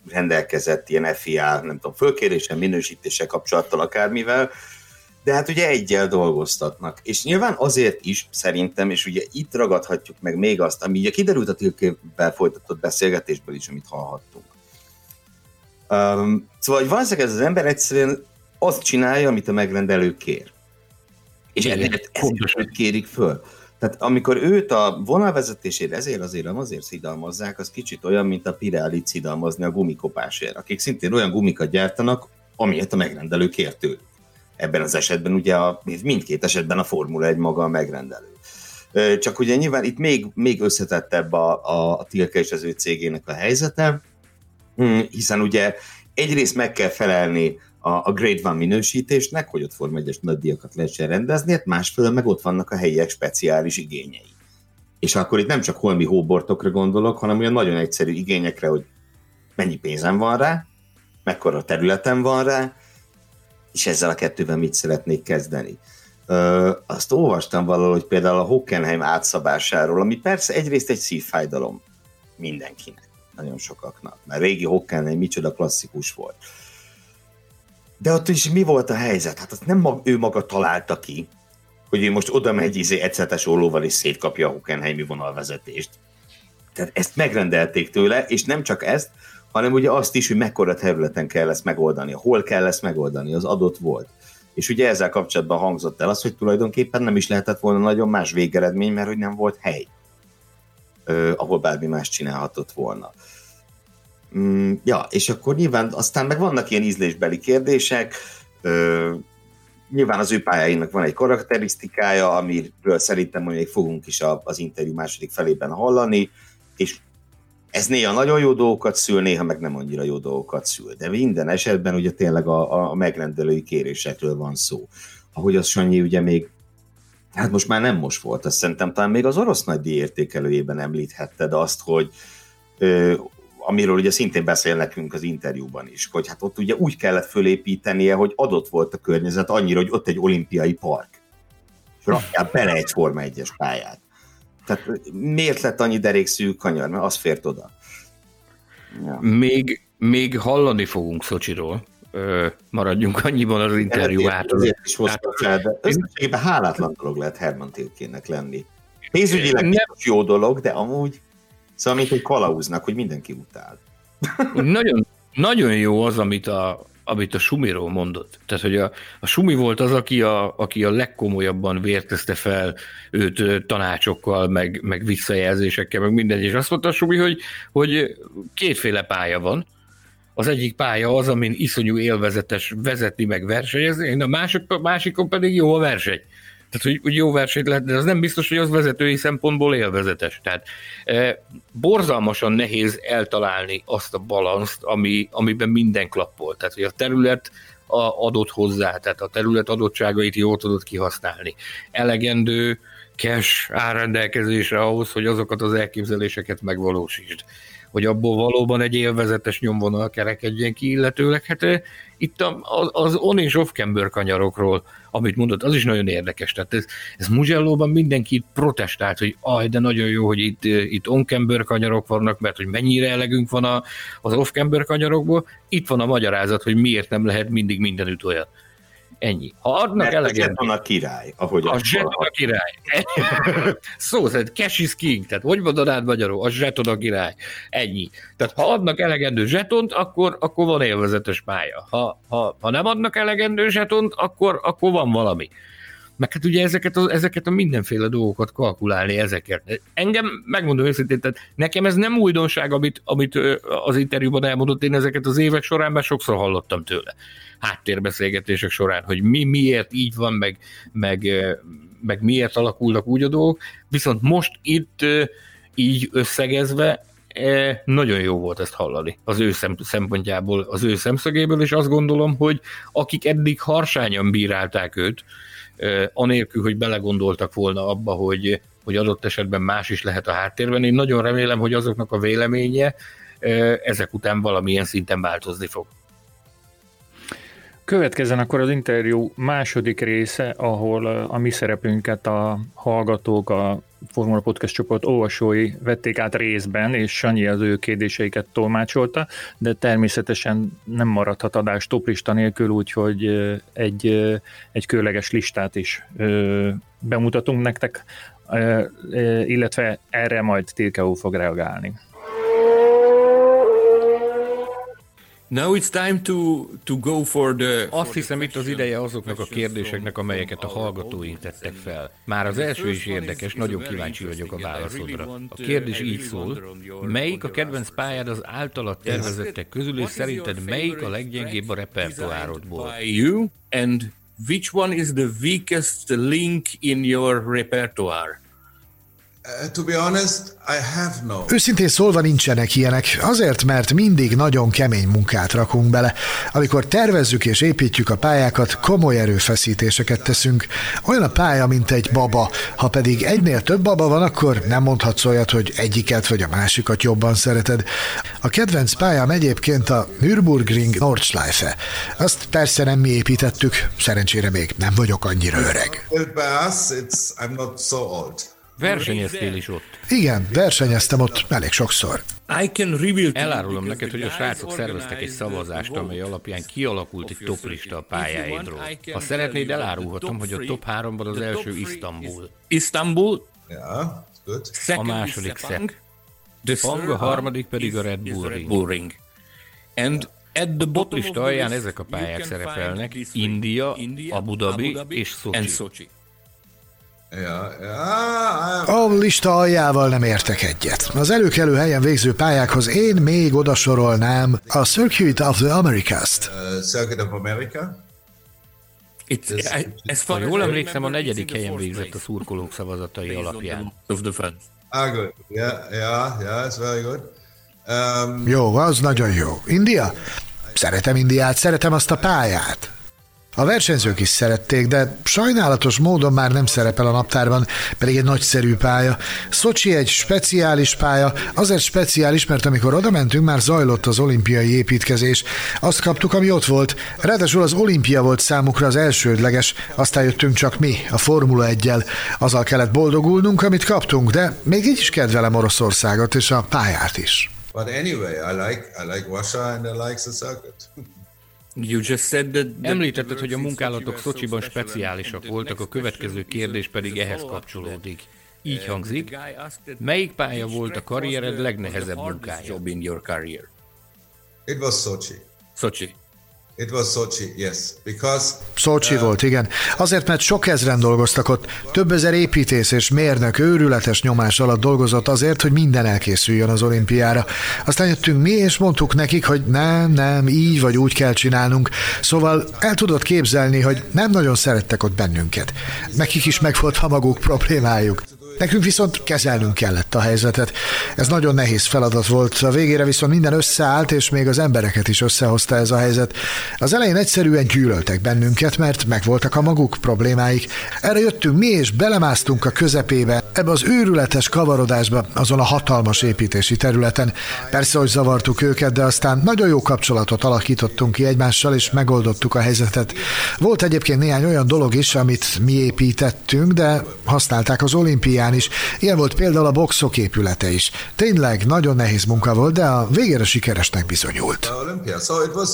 rendelkezett ilyen FIA, nem tudom, fölkérésen, minősítése kapcsolattal akármivel, de hát ugye egyel dolgoztatnak. És nyilván azért is szerintem, és ugye itt ragadhatjuk meg még azt, ami ugye kiderült a tilkével folytatott beszélgetésből is, amit hallhattunk. Um, szóval, hogy valószínűleg ez az ember egyszerűen azt csinálja, amit a megrendelő kér. És ezért, ezért kérik föl. Tehát amikor őt a vonalvezetésére ezért azért azért szidalmazzák, az kicsit olyan, mint a Pirelli szidalmazni a gumikopásért, akik szintén olyan gumikat gyártanak, amilyet a megrendelő kér tőlük. Ebben az esetben ugye a, mindkét esetben a Formula 1 maga a megrendelő. Csak ugye nyilván itt még, még összetettebb a, a, a Tilke és az ő cégének a helyzete, hm, hiszen ugye egyrészt meg kell felelni a, a Grade One minősítésnek, hogy ott Form 1-es nagydíjakat lehessen rendezni, hát másfelől meg ott vannak a helyiek speciális igényei. És akkor itt nem csak holmi hóbortokra gondolok, hanem olyan nagyon egyszerű igényekre, hogy mennyi pénzem van rá, mekkora területem van rá, és ezzel a kettővel mit szeretnék kezdeni. Ö, azt olvastam valahol, hogy például a Hockenheim átszabásáról, ami persze egyrészt egy szívfájdalom mindenkinek, nagyon sokaknak, mert régi Hockenheim micsoda klasszikus volt. De ott is mi volt a helyzet? Hát azt nem mag, ő maga találta ki, hogy ő most oda megy izé egyszetes ollóval és szétkapja a Hockenheimi vonalvezetést. Tehát ezt megrendelték tőle, és nem csak ezt, hanem ugye azt is, hogy mekkora területen kell ezt megoldani, hol kell ezt megoldani, az adott volt. És ugye ezzel kapcsolatban hangzott el az, hogy tulajdonképpen nem is lehetett volna nagyon más végeredmény, mert hogy nem volt hely, ahol bármi más csinálhatott volna. Mm, ja, és akkor nyilván aztán meg vannak ilyen ízlésbeli kérdések, ö, nyilván az ő pályáinak van egy karakterisztikája, amiről szerintem még fogunk is a, az interjú második felében hallani, és ez néha nagyon jó dolgokat szül, néha meg nem annyira jó dolgokat szül. De minden esetben ugye tényleg a, a megrendelői kérésekről van szó. Ahogy az Sanyi ugye még, hát most már nem most volt, azt szerintem talán még az orosz nagy értékelőjében említhetted azt, hogy amiről ugye szintén beszél nekünk az interjúban is, hogy hát ott ugye úgy kellett fölépítenie, hogy adott volt a környezet annyira, hogy ott egy olimpiai park. És rakják bele egy Forma 1-es pályát. Tehát miért lett annyi derékszű kanyar? Mert az fért oda. Ja. Még, még hallani fogunk Szocsiról. Ö, maradjunk annyiban az interjú át. Ezért is hoztam fel, de összességében hálátlan dolog lehet Herman Tilkének lenni. Pénzügyileg nem jó dolog, de amúgy szóval mint egy kalauznak, hogy mindenki utál. nagyon, nagyon jó az, amit a, amit a Sumiról mondott. Tehát, hogy a, a Sumi volt az, aki a, aki a legkomolyabban vértezte fel őt tanácsokkal, meg, meg visszajelzésekkel, meg minden, és azt mondta a Sumi, hogy, hogy kétféle pálya van. Az egyik pálya az, amin iszonyú élvezetes vezetni, meg versenyezni, a másik, másikon pedig jó a verseny. Tehát, hogy, hogy jó versenyt lehet, de az nem biztos, hogy az vezetői szempontból élvezetes. Tehát e, borzalmasan nehéz eltalálni azt a balanszt, ami, amiben minden klappol. Tehát, hogy a terület adott hozzá, tehát a terület adottságait jól tudod kihasználni. Elegendő cash árrendelkezésre ahhoz, hogy azokat az elképzeléseket megvalósítsd hogy abból valóban egy élvezetes nyomvonal kerekedjen ki, illetőleg hát itt az on és off kanyarokról, amit mondott, az is nagyon érdekes. Tehát ez, ez Mugello-ban mindenki protestált, hogy aj, de nagyon jó, hogy itt, itt on kanyarok vannak, mert hogy mennyire elegünk van a, az off kanyarokból. Itt van a magyarázat, hogy miért nem lehet mindig mindenütt olyan. Ennyi. Ha adnak Mert eleget... a a király, ahogy a zseton a király. Szó szerint cash is king, tehát hogy mondanád magyarul? A zseton a király. Ennyi. Tehát ha adnak elegendő zsetont, akkor, akkor van élvezetes pálya. Ha, ha, ha nem adnak elegendő zsetont, akkor, akkor van valami. Meg hát ugye ezeket a, ezeket a mindenféle dolgokat kalkulálni ezeket. Engem, megmondom őszintén, tehát nekem ez nem újdonság, amit, amit az interjúban elmondott, én ezeket az évek során már sokszor hallottam tőle. Háttérbeszélgetések során, hogy mi miért így van, meg, meg, meg miért alakulnak úgy a dolgok, viszont most itt így összegezve nagyon jó volt ezt hallani az ő szempontjából, az ő szemszögéből, és azt gondolom, hogy akik eddig harsányan bírálták őt, anélkül, hogy belegondoltak volna abba, hogy, hogy adott esetben más is lehet a háttérben, én nagyon remélem, hogy azoknak a véleménye ezek után valamilyen szinten változni fog. Következzen akkor az interjú második része, ahol a mi szerepünket a hallgatók, a Formula Podcast csoport olvasói vették át részben, és Sanyi az ő kérdéseiket tolmácsolta, de természetesen nem maradhat adás toplista nélkül, úgyhogy egy, egy különleges listát is bemutatunk nektek, illetve erre majd Tilkeó fog reagálni. Now it's time to, to go for the... Azt hiszem itt az ideje azoknak a kérdéseknek, amelyeket a hallgatóink tettek fel. Már az első is érdekes, nagyon kíváncsi vagyok a válaszodra. A kérdés így szól, melyik a kedvenc pályád az általad tervezettek közül, és szerinted melyik a leggyengébb a repertoárodból? You and which one is the weakest link in your repertoire? Őszintén szólva nincsenek ilyenek, azért, mert mindig nagyon kemény munkát rakunk bele. Amikor tervezzük és építjük a pályákat, komoly erőfeszítéseket teszünk. Olyan a pálya, mint egy baba. Ha pedig egynél több baba van, akkor nem mondhatsz olyat, hogy egyiket vagy a másikat jobban szereted. A kedvenc pályám egyébként a Nürburgring Nordschleife. Azt persze nem mi építettük, szerencsére még nem vagyok annyira öreg. I'm not so old. Versenyeztél is ott. Igen, versenyeztem ott elég sokszor. Elárulom neked, hogy a srácok szerveztek egy szavazást, amely alapján kialakult egy toplista a pályáidról. Ha szeretnéd, elárulhatom, hogy a top 3-ban az első Isztambul. Isztambul? Ja, good. A második Szek. The Fang, a harmadik pedig a Red Bull Ring. Bull Ring. And at the bottom lista alján ezek a pályák szerepelnek, India, Abu Dhabi és Sochi. Ja, ja, a lista aljával nem értek egyet. Az előkelő helyen végző pályákhoz én még odasorolnám a Circuit of the Americas-t. Uh, Circuit of America? It's, I, ez ha jól emlékszem, a negyedik helyen végzett a szurkolók szavazatai alapján. Of the fans. Ah, good. Yeah, yeah, yeah, it's very good. Um, jó, az nagyon jó. India? Szeretem Indiát, szeretem azt a pályát. A versenyzők is szerették, de sajnálatos módon már nem szerepel a naptárban, pedig egy nagyszerű pálya. Szocsi egy speciális pálya, azért speciális, mert amikor oda mentünk, már zajlott az olimpiai építkezés. Azt kaptuk, ami ott volt. Ráadásul az olimpia volt számukra az elsődleges, aztán jöttünk csak mi, a Formula 1-jel. Azzal kellett boldogulnunk, amit kaptunk, de még így is kedvelem Oroszországot és a pályát is. But anyway, I like, I like Russia and I like the circuit. You just said that Említetted, hogy a munkálatok Szocsiban speciálisak voltak, a következő kérdés pedig ehhez kapcsolódik. Így hangzik, melyik pálya volt a karriered legnehezebb munkája? It was Sochi. Sochi. It was Sochi, yes, because... Sochi uh, volt, igen. Azért, mert sok ezren dolgoztak ott. Több ezer építész és mérnök őrületes nyomás alatt dolgozott azért, hogy minden elkészüljön az olimpiára. Aztán jöttünk mi, és mondtuk nekik, hogy nem, nem, így vagy úgy kell csinálnunk. Szóval el tudod képzelni, hogy nem nagyon szerettek ott bennünket. Nekik is megvolt a maguk problémájuk. Nekünk viszont kezelnünk kellett a helyzetet. Ez nagyon nehéz feladat volt. A végére viszont minden összeállt, és még az embereket is összehozta ez a helyzet. Az elején egyszerűen gyűlöltek bennünket, mert megvoltak a maguk problémáik. Erre jöttünk mi, és belemásztunk a közepébe, ebbe az őrületes kavarodásba, azon a hatalmas építési területen. Persze, hogy zavartuk őket, de aztán nagyon jó kapcsolatot alakítottunk ki egymással, és megoldottuk a helyzetet. Volt egyébként néhány olyan dolog is, amit mi építettünk, de használták az olimpián is. Ilyen volt például a boxok épülete is. Tényleg nagyon nehéz munka volt, de a végére sikeresnek bizonyult. So it was,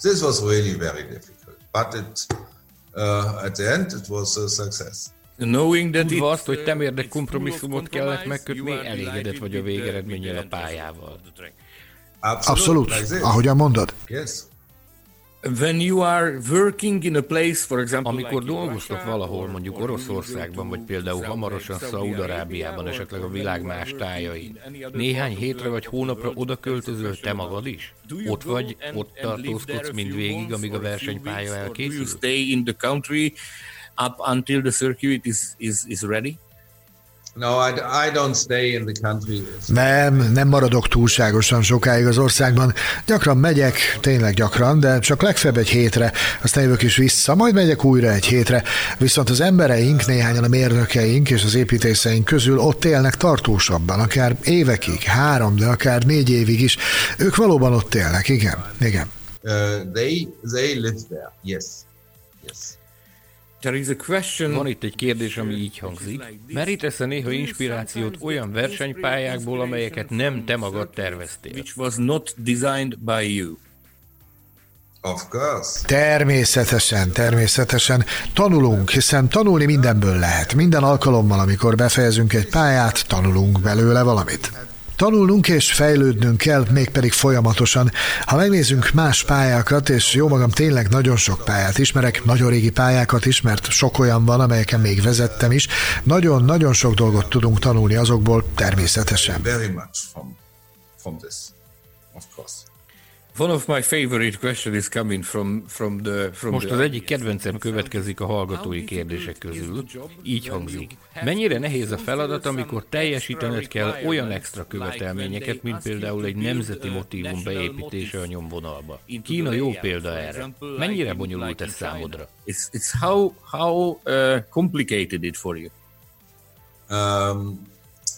this was really very difficult. But it, uh, at the end, it was a success. Knowing that Tudva azt, hogy temérdek kompromisszumot kellett megkötni, elégedett vagy a végeredménnyel a pályával. Abszolút, ahogyan mondod. Yes. When you are working in a place, for example, amikor dolgoztok valahol, mondjuk Oroszországban, vagy például hamarosan Szaúd-Arábiában, esetleg a világ más tájain, néhány hétre vagy hónapra oda költözöl te magad is? Ott vagy, ott tartózkodsz mindvégig, amíg a versenypálya elkészül? stay in the country up until the circuit is, is, is ready? No, I, I don't stay in the country. Nem, nem maradok túlságosan sokáig az országban. Gyakran megyek, tényleg gyakran, de csak legfeljebb egy hétre, aztán jövök is vissza, majd megyek újra egy hétre. Viszont az embereink, néhányan a mérnökeink és az építészeink közül ott élnek tartósabban, akár évekig, három, de akár négy évig is. Ők valóban ott élnek, igen, igen. Uh, they, they live there, yes. Yes. Van itt egy kérdés, ami így hangzik. Merítesz-e néha inspirációt olyan versenypályákból, amelyeket nem te magad terveztél? Which was not designed by you. Of course. Természetesen, természetesen. Tanulunk, hiszen tanulni mindenből lehet. Minden alkalommal, amikor befejezünk egy pályát, tanulunk belőle valamit. Tanulnunk és fejlődnünk kell, mégpedig folyamatosan. Ha megnézzünk más pályákat, és jó magam tényleg nagyon sok pályát ismerek, nagyon régi pályákat is, mert sok olyan van, amelyeken még vezettem is, nagyon-nagyon sok dolgot tudunk tanulni azokból természetesen. Very much from, from this. One of my favorite questions is coming from, from the, from Most az egyik kedvencem következik a hallgatói kérdések közül. Így hangzik. Mennyire nehéz a feladat, amikor teljesítened kell olyan extra követelményeket, mint például egy nemzeti motívum beépítése a nyomvonalba? Kína jó példa erre. Mennyire bonyolult ez számodra? It's, it's how, how uh, complicated it for you? Um,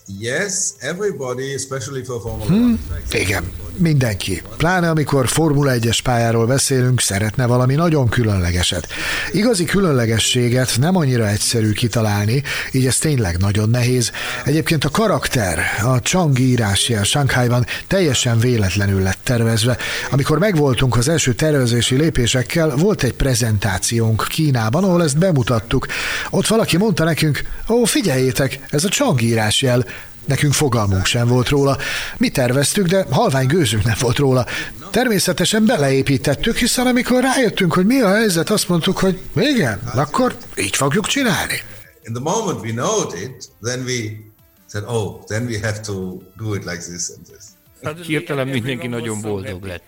Yes, everybody, especially for Formula hmm, Igen, mindenki. Pláne amikor Formula 1-es pályáról beszélünk, szeretne valami nagyon különlegeset. Igazi különlegességet nem annyira egyszerű kitalálni, így ez tényleg nagyon nehéz. Egyébként a karakter, a Chang írásjel Shanghaiban teljesen véletlenül lett tervezve. Amikor megvoltunk az első tervezési lépésekkel, volt egy prezentációnk Kínában, ahol ezt bemutattuk. Ott valaki mondta nekünk, ó, figyeljétek, ez a Chang írásjel, Nekünk fogalmunk sem volt róla. Mi terveztük, de halvány gőzünk nem volt róla. Természetesen beleépítettük, hiszen amikor rájöttünk, hogy mi a helyzet, azt mondtuk, hogy igen, akkor így fogjuk csinálni. In the moment we know it, then we said, oh, then we have to do it like this and this. Hát hirtelen mindenki nagyon boldog lett.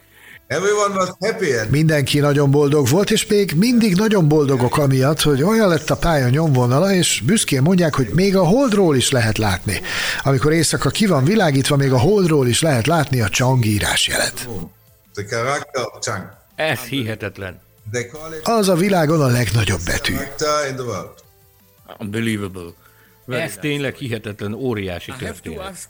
Everyone was happy. Mindenki nagyon boldog volt, és még mindig nagyon boldogok amiatt, hogy olyan lett a pálya nyomvonala, és büszkén mondják, hogy még a holdról is lehet látni. Amikor éjszaka ki van világítva, még a holdról is lehet látni a Chang írásjelet. The character of Chang. Ez hihetetlen. Az a világon a legnagyobb betű. Unbelievable. Ez tényleg hihetetlen, óriási történet.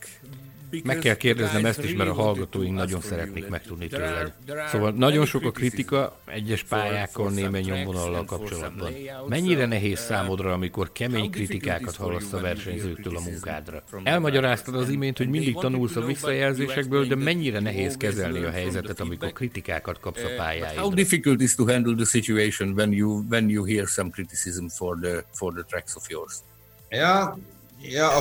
Meg kell kérdeznem ezt is, mert a hallgatóink nagyon szeretnék megtudni tőled. Szóval nagyon sok a kritika egyes pályákkal, némely nyomvonallal kapcsolatban. Mennyire nehéz számodra, amikor kemény kritikákat hallasz a versenyzőktől a munkádra? Elmagyaráztad az imént, hogy mindig tanulsz a visszajelzésekből, de mennyire nehéz kezelni a helyzetet, amikor kritikákat kapsz a pályáidra? How difficult is to handle the situation when you when you hear some criticism for the for the tracks of yours? Yeah,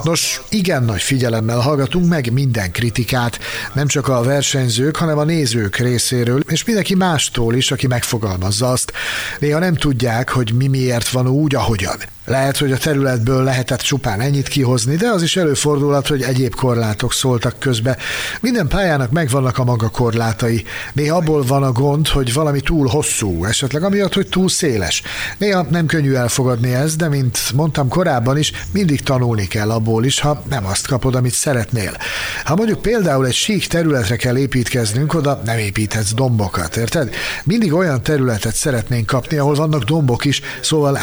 Nos, igen nagy figyelemmel hallgatunk meg minden kritikát, nem csak a versenyzők, hanem a nézők részéről, és mindenki mástól is, aki megfogalmazza azt. Néha nem tudják, hogy mi miért van úgy, ahogyan. Lehet, hogy a területből lehetett csupán ennyit kihozni, de az is előfordulhat, hogy egyéb korlátok szóltak közbe. Minden pályának megvannak a maga korlátai. Néha abból van a gond, hogy valami túl hosszú, esetleg amiatt, hogy túl széles. Néha nem könnyű elfogadni ezt, de mint mondtam korábban is, mindig tanulni kell abból is, ha nem azt kapod, amit szeretnél. Ha mondjuk például egy sík területre kell építkeznünk, oda nem építhetsz dombokat, érted? Mindig olyan területet szeretnénk kapni, ahol vannak dombok is, szóval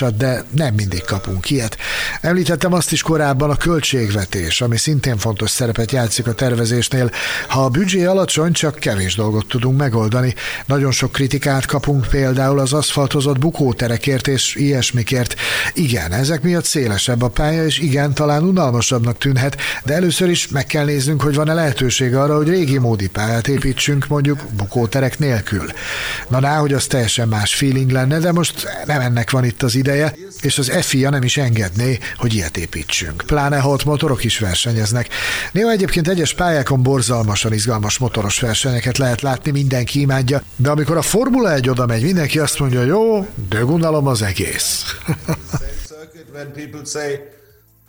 háromdimenziósat, de nem mindig kapunk ilyet. Említettem azt is korábban a költségvetés, ami szintén fontos szerepet játszik a tervezésnél. Ha a büdzsé alacsony, csak kevés dolgot tudunk megoldani. Nagyon sok kritikát kapunk például az aszfaltozott bukóterekért és ilyesmikért. Igen, ezek miatt szélesebb a pálya, és igen, talán unalmasabbnak tűnhet, de először is meg kell néznünk, hogy van-e lehetőség arra, hogy régi módi pályát építsünk, mondjuk bukóterek nélkül. Na, ná, hogy az teljesen más feeling lenne, de most nem ennek van itt az ideje, és az FIA nem is engedné, hogy ilyet építsünk. Pláne, ha ott motorok is versenyeznek. Néha egyébként egyes pályákon borzalmasan izgalmas motoros versenyeket lehet látni, mindenki imádja, de amikor a Formula 1 oda megy, mindenki azt mondja, jó, dögunalom az egész.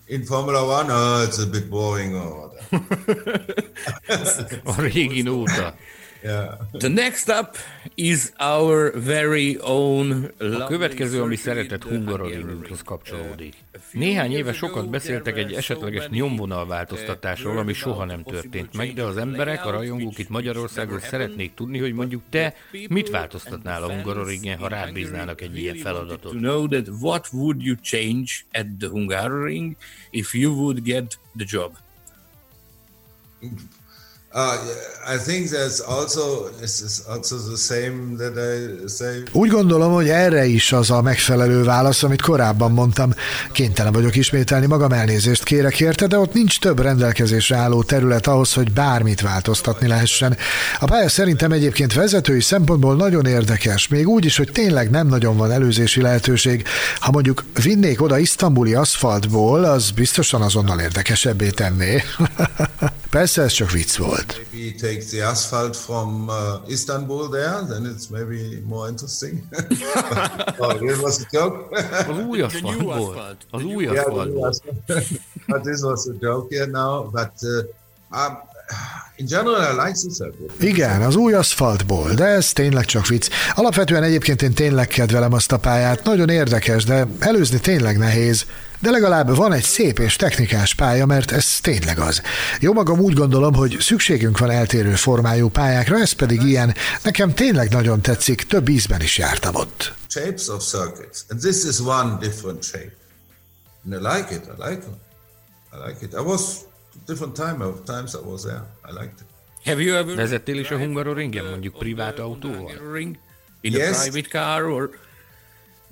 in Formula One, oh, it's a bit boring. Or a régi The next up is our very own a következő, ami szeretett Hungaroringhoz kapcsolódik. Néhány éve sokat beszéltek egy esetleges nyomvonalváltoztatásról, ami soha nem történt meg, de az emberek, a rajongók itt Magyarországon szeretnék tudni, hogy mondjuk te mit változtatnál a Hungaroringen, ha rád bíznának egy ilyen feladatot. To know that what would you change at the Hungaroring if you would get the job? Úgy gondolom, hogy erre is az a megfelelő válasz, amit korábban mondtam. Kénytelen vagyok ismételni, magam elnézést kérek érte, de ott nincs több rendelkezésre álló terület ahhoz, hogy bármit változtatni lehessen. A pálya szerintem egyébként vezetői szempontból nagyon érdekes, még úgy is, hogy tényleg nem nagyon van előzési lehetőség. Ha mondjuk vinnék oda isztambuli aszfaltból, az biztosan azonnal érdekesebbé tenné. Persze ez csak vicc volt. Maybe take the asphalt from uh, Istanbul there, then it's maybe more interesting. oh, it was a joke. Az új aszfalt volt. Az új aszfalt volt. but this was a joke here now, but uh, um, In general, I like this Igen, az új aszfaltból, de ez tényleg csak vicc. Alapvetően egyébként én tényleg kedvelem azt a pályát, nagyon érdekes, de előzni tényleg nehéz. De legalább van egy szép és technikás pálya, mert ez tényleg az. Jó magam úgy gondolom, hogy szükségünk van eltérő formájú pályákra, ez pedig ilyen. Nekem tényleg nagyon tetszik, több ízben is jártam ott. Shapes of circuits, and this is one different shape. And I like it, I like it. I like it. I was different time of times I was there. I liked it. Have you ever Vezettél is a Hungaroringen, mondjuk privát autóval? In yes. a private car or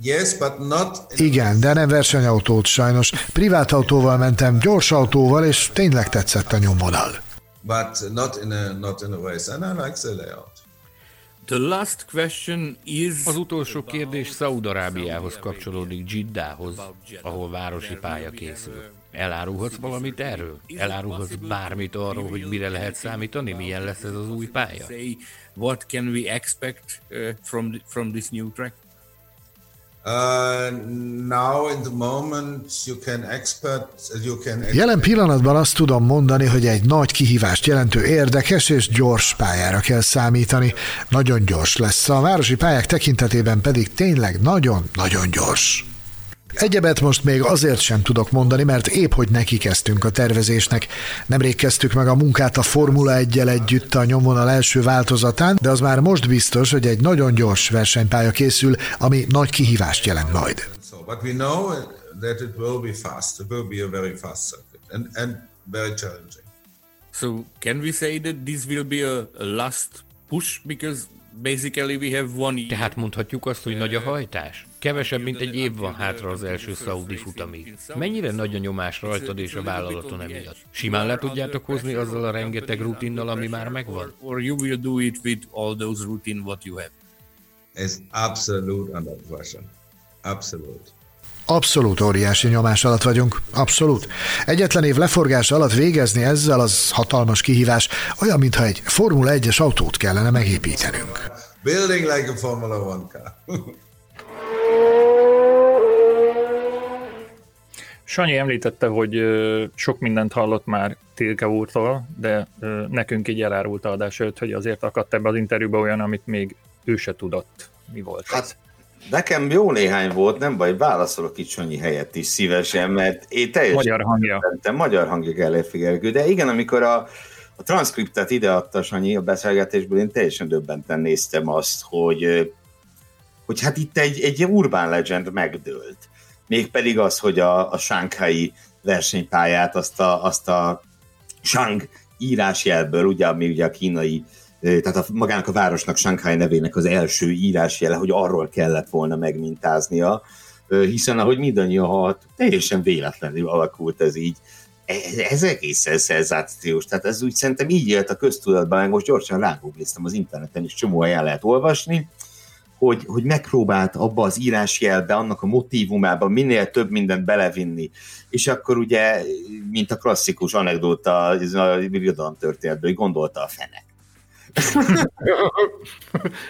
Yes, but not... Igen, de nem versenyautót sajnos. Privát autóval mentem, gyors autóval, és tényleg tetszett a nyomvonal. But not in a, not in a race, and I like the layout. The last question is... Az utolsó kérdés Szaudarábiához kapcsolódik, Jiddához, ahol városi pálya készül. Elárulhatsz valamit erről? Elárulhatsz bármit arról, hogy mire lehet számítani? Milyen lesz ez az új pálya? What can we expect uh, from, from this new track? Jelen pillanatban azt tudom mondani, hogy egy nagy kihívást jelentő érdekes és gyors pályára kell számítani. Nagyon gyors lesz. A városi pályák tekintetében pedig tényleg nagyon-nagyon gyors. Egyebet most még azért sem tudok mondani, mert épp hogy neki kezdtünk a tervezésnek. Nemrég kezdtük meg a munkát a Formula 1 együtt a nyomvonal első változatán, de az már most biztos, hogy egy nagyon gyors versenypálya készül, ami nagy kihívást jelent majd. So can we say that this will be a last push because basically we have one. Tehát mondhatjuk azt, hogy nagy a hajtás? Kevesebb, mint egy év van hátra az első szaudi futamig. Mennyire nagy a nyomás rajtad és a vállalaton emiatt? Simán le tudjátok hozni azzal a rengeteg rutinnal, ami már megvan? Or you will do it with all those routine what you have? Absolute under pressure. Absolute. Abszolút óriási nyomás alatt vagyunk. Abszolút. Egyetlen év leforgás alatt végezni ezzel az hatalmas kihívás, olyan, mintha egy Formula 1-es autót kellene megépítenünk. Building like a Formula 1 car. Sanyi említette, hogy sok mindent hallott már Tilke úrtól, de nekünk így elárult adás előtt, hogy azért akadt ebbe az interjúba olyan, amit még ő se tudott. Mi volt hát, ez? Nekem jó néhány volt, nem baj, válaszolok itt Sanyi helyett is szívesen, mert én teljesen... Magyar hangja. Szerintem, magyar hangja kell Gergő, de igen, amikor a, a transzkriptet ideadta Sanyi a beszélgetésből, én teljesen döbbenten néztem azt, hogy, hogy hát itt egy, egy urbán legend megdőlt mégpedig az, hogy a, a sánkhái versenypályát, azt a, azt a Shang írásjelből, ugye, ami ugye a kínai, tehát a, magának a városnak Shanghai nevének az első írásjele, hogy arról kellett volna megmintáznia, hiszen ahogy mindannyian halt, teljesen véletlenül alakult ez így. Ez, ez egészen szenzációs, tehát ez úgy szerintem így élt a köztudatban, most gyorsan rágoogliztam az interneten, is csomó el lehet olvasni, hogy, hogy megpróbált abba az írásjelbe, annak a motivumába minél több mindent belevinni. És akkor ugye, mint a klasszikus anekdóta a birodalom történetből, hogy gondolta a fenek.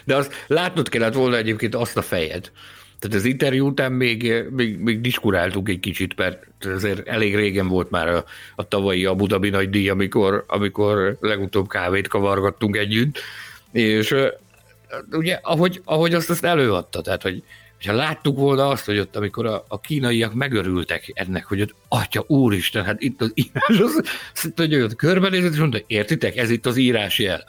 De azt látnod kellett volna egyébként azt a fejed. Tehát az interjú után még, még, még diskuráltunk egy kicsit, mert azért elég régen volt már a, a tavalyi Abu Dhabi nagy díj, amikor, amikor legutóbb kávét kavargattunk együtt, és ugye, ahogy, ahogy azt, azt előadta, tehát, hogy ha láttuk volna azt, hogy ott, amikor a, a kínaiak megörültek ennek, hogy ott, atya úristen, hát itt az írás, az, azt, hogy ott körbenézett, és mondta, értitek, ez itt az írásjel.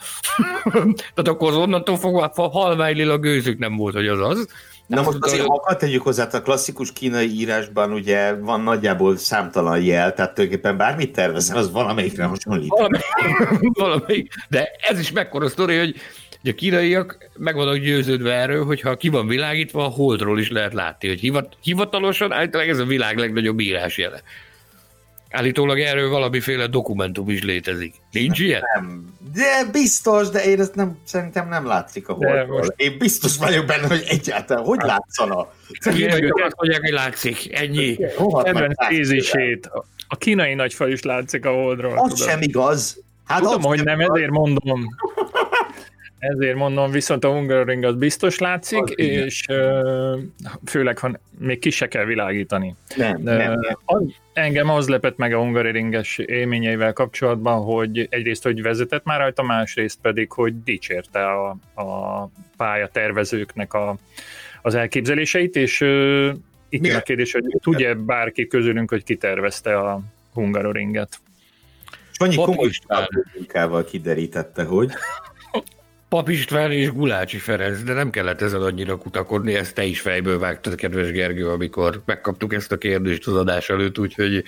Tehát akkor az onnantól fogva halványlil a gőzük nem volt, hogy az az. Na most azért, ha tegyük hozzá, a klasszikus kínai írásban ugye van nagyjából számtalan jel, tehát tulajdonképpen bármit tervezel, az valamelyikre hasonlít. Valamelyik, valamelyik. De ez is mekkora sztori, hogy hogy a kínaiak meg vannak győződve erről, hogy ha ki van világítva, a holdról is lehet látni, hogy hivat, hivatalosan állítólag ez a világ legnagyobb írásjele. Állítólag erről valamiféle dokumentum is létezik. Nincs ilyen? Nem. De biztos, de én ezt nem, szerintem nem látszik a holdról. Most... Én biztos vagyok benne, hogy egyáltalán hogy látszana. Igen, azt mondják, hogy látszik. Ennyi. Ebben tézisét. A kínai nagyfal is látszik a holdról. Az tudom. sem igaz. Hát tudom, hogy nem, ezért mondom. Ezért mondom, viszont a Hungaroring az biztos látszik, az és igen. főleg, ha még ki se kell világítani. Nem, De nem, nem. Az, engem az lepett meg a Hungaroringes élményeivel kapcsolatban, hogy egyrészt, hogy vezetett már rajta, másrészt pedig, hogy dicsérte a, a pályatervezőknek a, az elképzeléseit, és uh, itt jön a kérdés, hogy tudja bárki közülünk, hogy kitervezte a Hungaroringet. Sanyi komoly munkával kiderítette, hogy Pap István és Gulácsi Ferenc, de nem kellett ezen annyira kutakodni, ezt te is fejből vágtad, kedves Gergő, amikor megkaptuk ezt a kérdést az adás előtt, úgyhogy...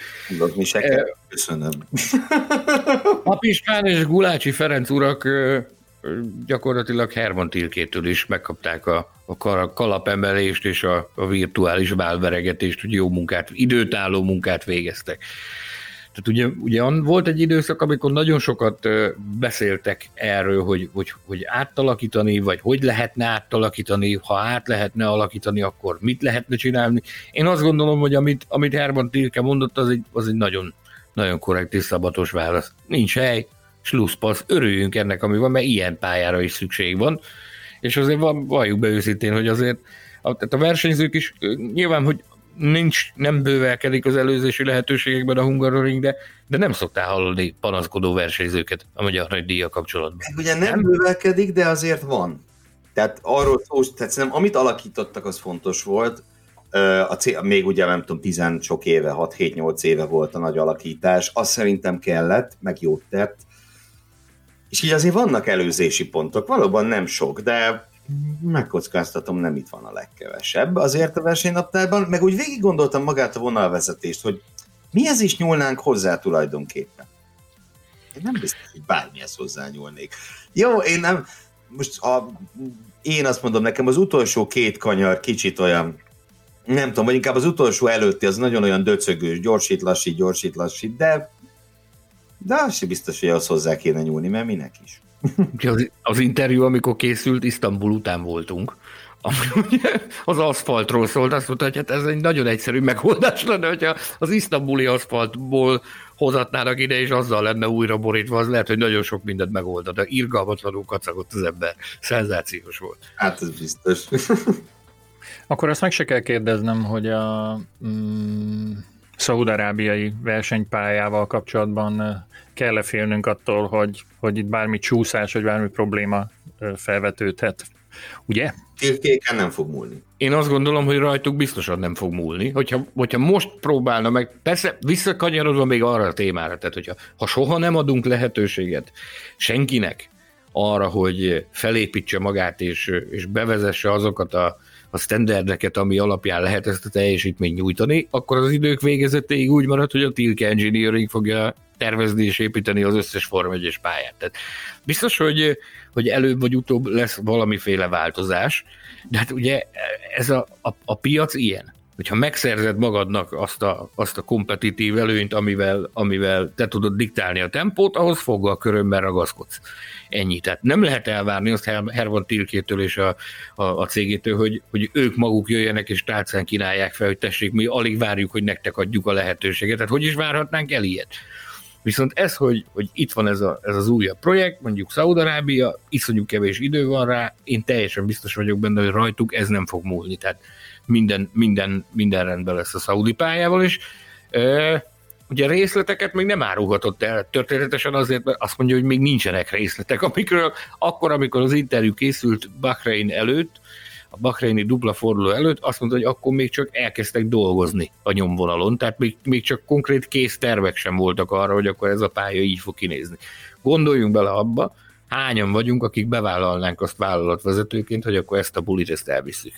Mi se kell. Köszönöm. Pap István és Gulácsi Ferenc urak gyakorlatilag Herman Tilkétől is megkapták a, a kalapemelést és a, a virtuális bálveregetést, hogy jó munkát, időtálló munkát végeztek. Tehát ugye, ugye volt egy időszak, amikor nagyon sokat beszéltek erről, hogy, hogy, hogy átalakítani, vagy hogy lehetne átalakítani, ha át lehetne alakítani, akkor mit lehetne csinálni. Én azt gondolom, hogy amit, amit Herman Tilke mondott, az egy, az egy nagyon, nagyon korrekt és szabatos válasz. Nincs hely, slusszpassz, örüljünk ennek, ami van, mert ilyen pályára is szükség van. És azért van, valljuk be őszintén, hogy azért a, tehát a versenyzők is nyilván, hogy nincs, nem bővelkedik az előzési lehetőségekben a Hungaroring, de, de nem szoktál hallani panaszkodó versenyzőket a magyar nagy díja kapcsolatban. Ugye nem, nem bővelkedik, de azért van. Tehát arról szó, tehát szerintem amit alakítottak, az fontos volt. A cél, még ugye nem tudom, tizen sok éve, 6-7-8 éve volt a nagy alakítás, az szerintem kellett, meg jót tett. És így azért vannak előzési pontok, valóban nem sok, de megkockáztatom, nem itt van a legkevesebb azért a versenynaptárban, meg úgy végig gondoltam magát a vonalvezetést, hogy mihez is nyúlnánk hozzá tulajdonképpen. Én nem biztos, hogy bármihez hozzányúlnék. Jó, én nem, most a, én azt mondom, nekem az utolsó két kanyar kicsit olyan, nem tudom, vagy inkább az utolsó előtti az nagyon olyan döcögős, gyorsít, lassít, gyorsít, lassít, de de az sem biztos, hogy az hozzá kéne nyúlni, mert minek is. Az, az interjú, amikor készült, Isztambul után voltunk, ami az aszfaltról szólt, azt mondta, hogy hát ez egy nagyon egyszerű megoldás lenne, hogyha az isztambuli aszfaltból hozatnának ide, és azzal lenne újra borítva, az lehet, hogy nagyon sok mindent megoldna, de irgalmatlanul kacagott az ember. Szenzációs volt. Hát ez biztos. Akkor azt meg se kell kérdeznem, hogy a mm, szaudarábiai versenypályával kapcsolatban kell-e félnünk attól, hogy, hogy itt bármi csúszás, vagy bármi probléma felvetődhet. Ugye? Tilkéken nem fog múlni. Én azt gondolom, hogy rajtuk biztosan nem fog múlni. Hogyha, hogyha most próbálna meg, persze visszakanyarodva még arra a témára, tehát hogyha ha soha nem adunk lehetőséget senkinek arra, hogy felépítse magát és, és bevezesse azokat a, a standardeket, ami alapján lehet ezt a teljesítményt nyújtani, akkor az idők végezetéig úgy marad, hogy a Tilke Engineering fogja tervezni és építeni az összes Form 1 pályát. Tehát biztos, hogy, hogy előbb vagy utóbb lesz valamiféle változás, de hát ugye ez a, a, a piac ilyen. Hogyha megszerzed magadnak azt a, azt a kompetitív előnyt, amivel, amivel te tudod diktálni a tempót, ahhoz fogva a körömben ragaszkodsz. Ennyi. Tehát nem lehet elvárni azt Hervan Tilkétől és a, a, a cégétől, hogy, hogy ők maguk jöjjenek és tálcán kínálják fel, hogy tessék, mi alig várjuk, hogy nektek adjuk a lehetőséget. Tehát hogy is várhatnánk el ilyet? Viszont ez, hogy, hogy itt van ez, a, ez az újabb projekt, mondjuk Szaudarábia, iszonyú kevés idő van rá, én teljesen biztos vagyok benne, hogy rajtuk ez nem fog múlni. Tehát minden, minden, minden rendben lesz a szaudi pályával, és e, ugye részleteket még nem árulhatott el történetesen azért, mert azt mondja, hogy még nincsenek részletek, amikről akkor, amikor az interjú készült Bahrein előtt, a Bahreini dupla forduló előtt azt mondta, hogy akkor még csak elkezdtek dolgozni a nyomvonalon, tehát még, még csak konkrét kész tervek sem voltak arra, hogy akkor ez a pálya így fog kinézni. Gondoljunk bele abba, hányan vagyunk, akik bevállalnánk azt vállalatvezetőként, hogy akkor ezt a bulit ezt elviszük.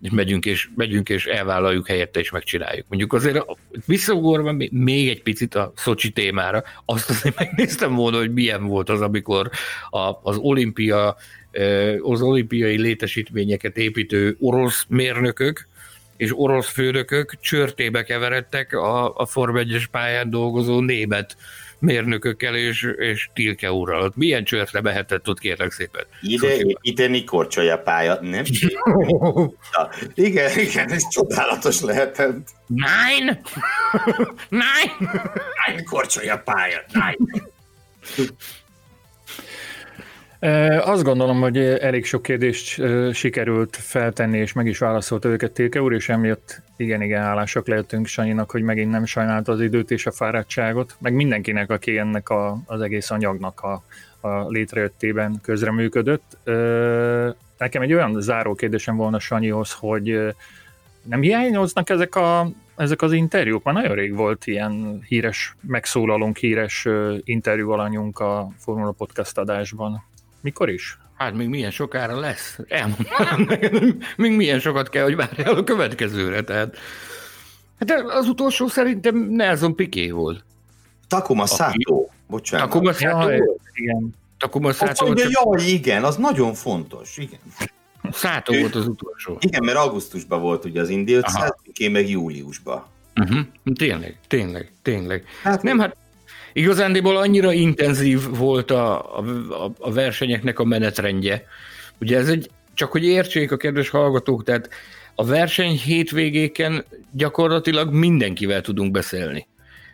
És megyünk és, megyünk és elvállaljuk helyette és megcsináljuk. Mondjuk azért visszagorva még egy picit a Szocsi témára, azt azért megnéztem volna, hogy milyen volt az, amikor a, az olimpia az olimpiai létesítményeket építő orosz mérnökök és orosz főnökök csörtébe keveredtek a, a Form 1 pályán dolgozó német mérnökökkel és, és Tilke úrral. Milyen csörtre mehetett ott, kérlek szépen? Ide építeni korcsolja pálya, nem? ja, igen, igen, ez csodálatos lehetett. Nine? Nine? Nine korcsolja pálya, nine. Azt gondolom, hogy elég sok kérdést sikerült feltenni, és meg is válaszolta őket Tilke úr, és emiatt igen-igen hálásak lehetünk Sanyinak, hogy megint nem sajnálta az időt és a fáradtságot, meg mindenkinek, aki ennek a, az egész anyagnak a, a létrejöttében közreműködött. Nekem egy olyan záró kérdésem volna Sanyihoz, hogy nem hiányoznak ezek, a, ezek az interjúk? Már nagyon rég volt ilyen híres megszólalónk, híres interjú alanyunk a Formula Podcast adásban. Mikor is? Hát még milyen sokára lesz. Elmondom még milyen sokat kell, hogy várjál a következőre. Tehát, hát az utolsó szerintem Nelson Piqué volt. Takuma Sato. Bocsánat. Takuma Sato? Igen. Takuma Sato. Mondja, jaj, igen, az nagyon fontos. Igen. Sato volt az utolsó. Igen, mert augusztusban volt ugye az Indi 500, Piqué meg júliusban. Uh-huh. Tényleg, tényleg, tényleg. Hát, nem, hát Igazándiból annyira intenzív volt a, a, a versenyeknek a menetrendje. Ugye ez egy, csak hogy értsék a kedves hallgatók, tehát a verseny hétvégéken gyakorlatilag mindenkivel tudunk beszélni.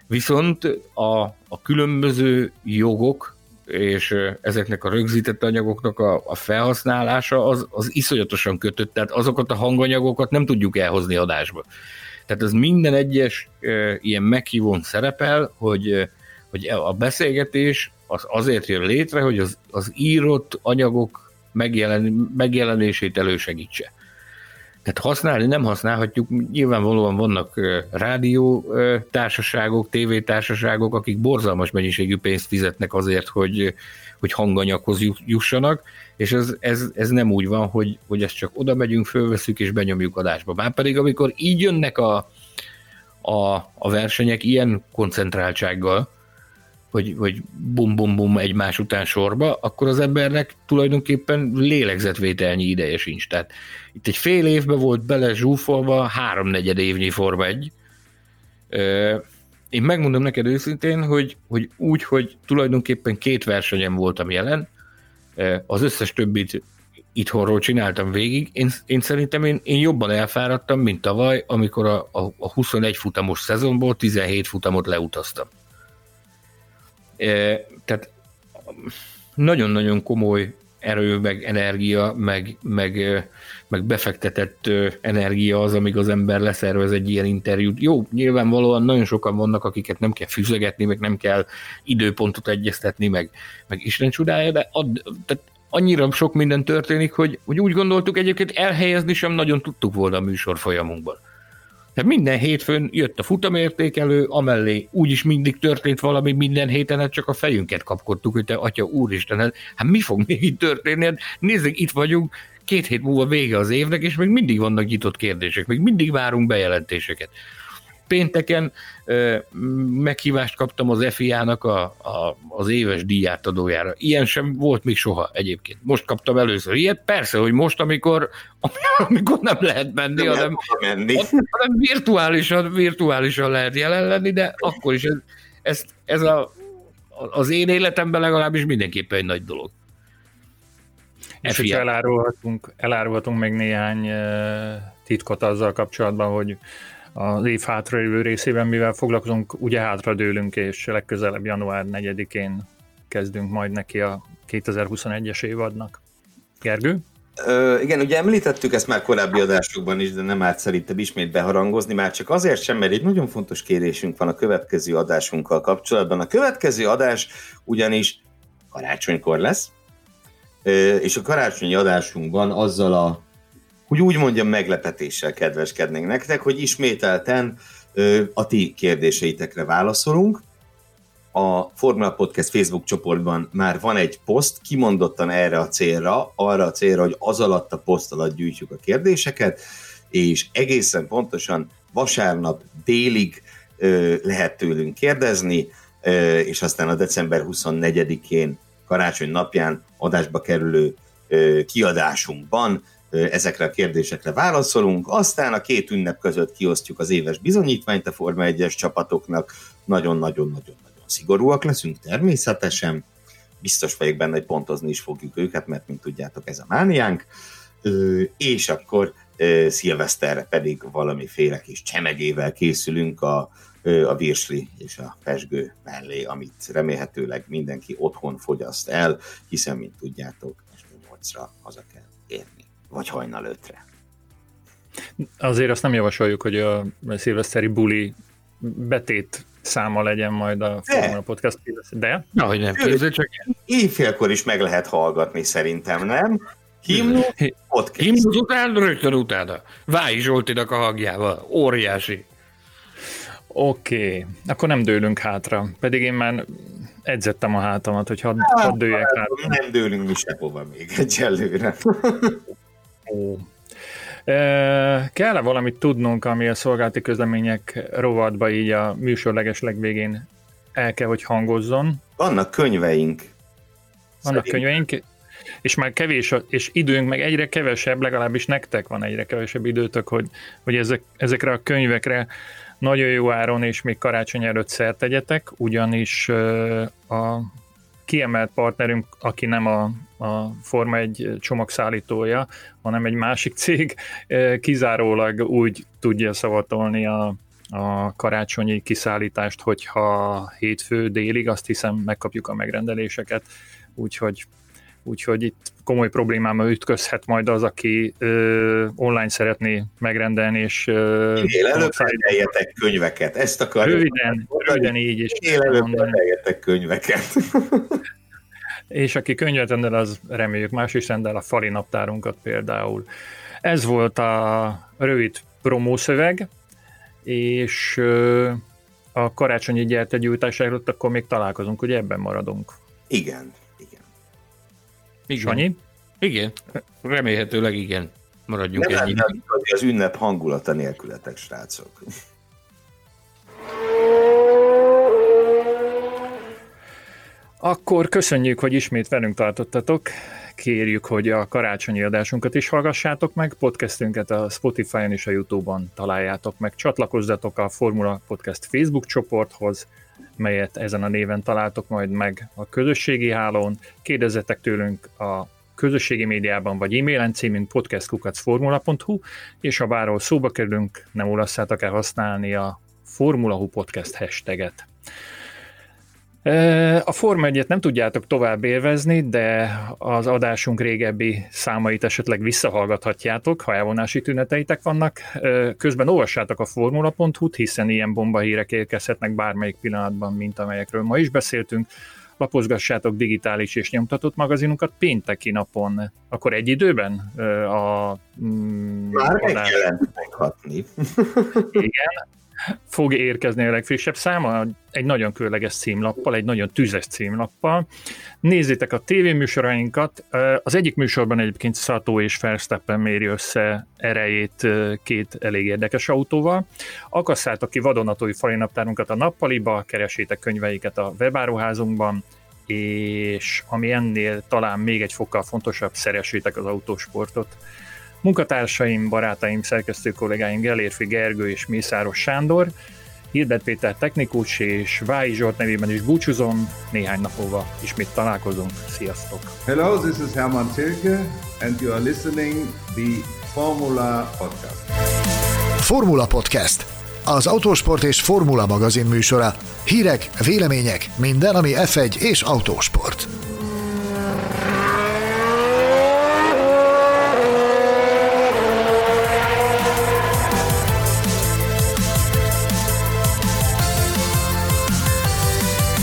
Viszont a, a különböző jogok és ezeknek a rögzített anyagoknak a, a felhasználása az, az iszonyatosan kötött, tehát azokat a hanganyagokat nem tudjuk elhozni adásba. Tehát ez minden egyes e, ilyen meghívón szerepel, hogy hogy a beszélgetés az azért jön létre, hogy az, az írott anyagok megjelen, megjelenését elősegítse. Tehát használni nem használhatjuk, nyilvánvalóan vannak rádió társaságok, tévétársaságok, akik borzalmas mennyiségű pénzt fizetnek azért, hogy, hogy hanganyaghoz jussanak, és ez, ez, ez nem úgy van, hogy, hogy ezt csak oda megyünk, fölveszünk és benyomjuk adásba. Már pedig amikor így jönnek a, a, a versenyek ilyen koncentráltsággal, hogy, hogy bum-bum-bum egymás után sorba, akkor az embernek tulajdonképpen lélegzetvételnyi ideje sincs. Tehát itt egy fél évbe volt bele zsúfolva háromnegyed évnyi Forma egy. Én megmondom neked őszintén, hogy, hogy úgy, hogy tulajdonképpen két versenyem voltam jelen, az összes többit itthonról csináltam végig. Én, én szerintem én, én jobban elfáradtam, mint tavaly, amikor a, a, a 21 futamos szezonból 17 futamot leutaztam. Tehát nagyon-nagyon komoly erő, meg energia, meg, meg, meg befektetett energia az, amíg az ember leszervez egy ilyen interjút. Jó, nyilvánvalóan nagyon sokan vannak, akiket nem kell füzegetni, meg nem kell időpontot egyeztetni, meg, meg Isten csodája, de ad, tehát annyira sok minden történik, hogy, hogy úgy gondoltuk egyébként elhelyezni sem nagyon tudtuk volna a műsor folyamunkban. Tehát minden hétfőn jött a futamértékelő, amellé úgyis mindig történt valami minden héten, hát csak a fejünket kapkodtuk, hogy te atya úristen, hát, hát mi fog még itt történni? Hát nézzük, itt vagyunk, két hét múlva vége az évnek, és még mindig vannak nyitott kérdések, még mindig várunk bejelentéseket pénteken meghívást kaptam az FIA-nak a, a, az éves díjátadójára. Ilyen sem volt még soha egyébként. Most kaptam először ilyet. Persze, hogy most, amikor, amikor nem lehet menni, nem hanem, menni. hanem virtuálisan, virtuálisan lehet jelen lenni, de akkor is ez, ez, ez a, az én életemben legalábbis mindenképpen egy nagy dolog. És hogyha elárulhatunk, elárulhatunk még néhány titkot azzal kapcsolatban, hogy az év hátralévő részében, mivel foglalkozunk, ugye hátradőlünk, és legközelebb január 4-én kezdünk majd neki a 2021-es évadnak. Gergő? Ö, igen, ugye említettük ezt már korábbi adásokban is, de nem árt szerintem ismét beharangozni, már csak azért sem, mert egy nagyon fontos kérésünk van a következő adásunkkal kapcsolatban. A következő adás ugyanis karácsonykor lesz, és a karácsonyi adásunkban azzal a hogy úgy mondjam, meglepetéssel kedveskednénk nektek, hogy ismételten ö, a ti kérdéseitekre válaszolunk. A Formula Podcast Facebook csoportban már van egy poszt, kimondottan erre a célra, arra a célra, hogy az alatt a poszt alatt gyűjtjük a kérdéseket, és egészen pontosan vasárnap délig ö, lehet tőlünk kérdezni, ö, és aztán a december 24-én karácsony napján adásba kerülő ö, kiadásunkban ezekre a kérdésekre válaszolunk, aztán a két ünnep között kiosztjuk az éves bizonyítványt a Forma 1-es csapatoknak, nagyon-nagyon-nagyon-nagyon szigorúak leszünk természetesen, biztos vagyok benne, hogy pontozni is fogjuk őket, mert mint tudjátok, ez a mániánk, és akkor szilveszterre pedig valamiféle kis csemegével készülünk a, a virsli és a pesgő mellé, amit remélhetőleg mindenki otthon fogyaszt el, hiszen, mint tudjátok, este 8-ra haza kell érni vagy hajnal ötre. Azért azt nem javasoljuk, hogy a szilveszteri buli betét száma legyen majd a Formula Podcast. De? Na, hogy nem, képzel csak. Éjfélkor is meg lehet hallgatni szerintem, nem? Himnusz, podcast. Himnusz után, rögtön utána. Váj Zsoltinak a hangjával. Óriási. Oké, okay. akkor nem dőlünk hátra. Pedig én már edzettem a hátamat, hogy hadd, hadd dőljek hátra. Nem dőlünk mi sehova még egyelőre. Ó. Kell-e valamit tudnunk, ami a szolgálati közlemények rovatba így a műsor leges legvégén el kell, hogy hangozzon? Vannak könyveink. Vannak Szerint. könyveink, és már kevés, és időnk meg egyre kevesebb, legalábbis nektek van egyre kevesebb időtök, hogy, hogy ezek, ezekre a könyvekre nagyon jó áron és még karácsony előtt szert tegyetek, ugyanis a kiemelt partnerünk, aki nem a, a Forma egy csomagszállítója, hanem egy másik cég, kizárólag úgy tudja szavatolni a, a karácsonyi kiszállítást, hogyha hétfő délig, azt hiszem megkapjuk a megrendeléseket, úgyhogy úgyhogy itt komoly problémáma ütközhet majd az, aki ö, online szeretné megrendelni, és ö, előbb rendeljetek könyveket, ezt akarjuk. Röviden, röviden így is. előbb rendeljetek könyveket. és aki könyvet rendel, az reméljük más is rendel a fali naptárunkat például. Ez volt a rövid promószöveg, és a karácsonyi gyertegyújtás előtt akkor még találkozunk, ugye ebben maradunk. Igen. Igen. Sanyi? Igen, remélhetőleg igen. Maradjunk ennyi. az ünnep hangulata nélkületek, srácok. Akkor köszönjük, hogy ismét velünk tartottatok. Kérjük, hogy a karácsonyi adásunkat is hallgassátok meg. Podcastünket a Spotify-on és a YouTube-on találjátok meg. Csatlakozzatok a Formula Podcast Facebook csoporthoz, melyet ezen a néven találtok majd meg a közösségi hálón. Kérdezzetek tőlünk a közösségi médiában vagy e-mailen címünk podcastkukacformula.hu, és ha bárhol szóba kerülünk, nem olasszátok el használni a Formula Hu Podcast hashtaget. A Forma 1 nem tudjátok tovább élvezni, de az adásunk régebbi számait esetleg visszahallgathatjátok, ha elvonási tüneteitek vannak. Közben olvassátok a formula.hu-t, hiszen ilyen bombahírek érkezhetnek bármelyik pillanatban, mint amelyekről ma is beszéltünk. Lapozgassátok digitális és nyomtatott magazinunkat pénteki napon, akkor egy időben a mm, Már adás... meghatni. Igen, fog érkezni a legfrissebb száma, egy nagyon különleges címlappal, egy nagyon tüzes címlappal. Nézzétek a tévéműsorainkat. Az egyik műsorban egyébként Szató és Verstappen méri össze erejét két elég érdekes autóval. Akasszátok ki vadonatói falinaptárunkat a nappaliba, keresétek könyveiket a webáruházunkban, és ami ennél talán még egy fokkal fontosabb, szeressétek az autósportot. Munkatársaim, barátaim, szerkesztő kollégáim Gelérfi Gergő és Mészáros Sándor, Hilbert Péter technikus és Vályi Zsolt nevében is búcsúzom, néhány nap múlva ismét találkozunk. Sziasztok! Hello, this is Hermann Tilke, and you are listening the Formula Podcast. Formula Podcast. Az autósport és formula magazin műsora. Hírek, vélemények, minden, ami F1 és autósport.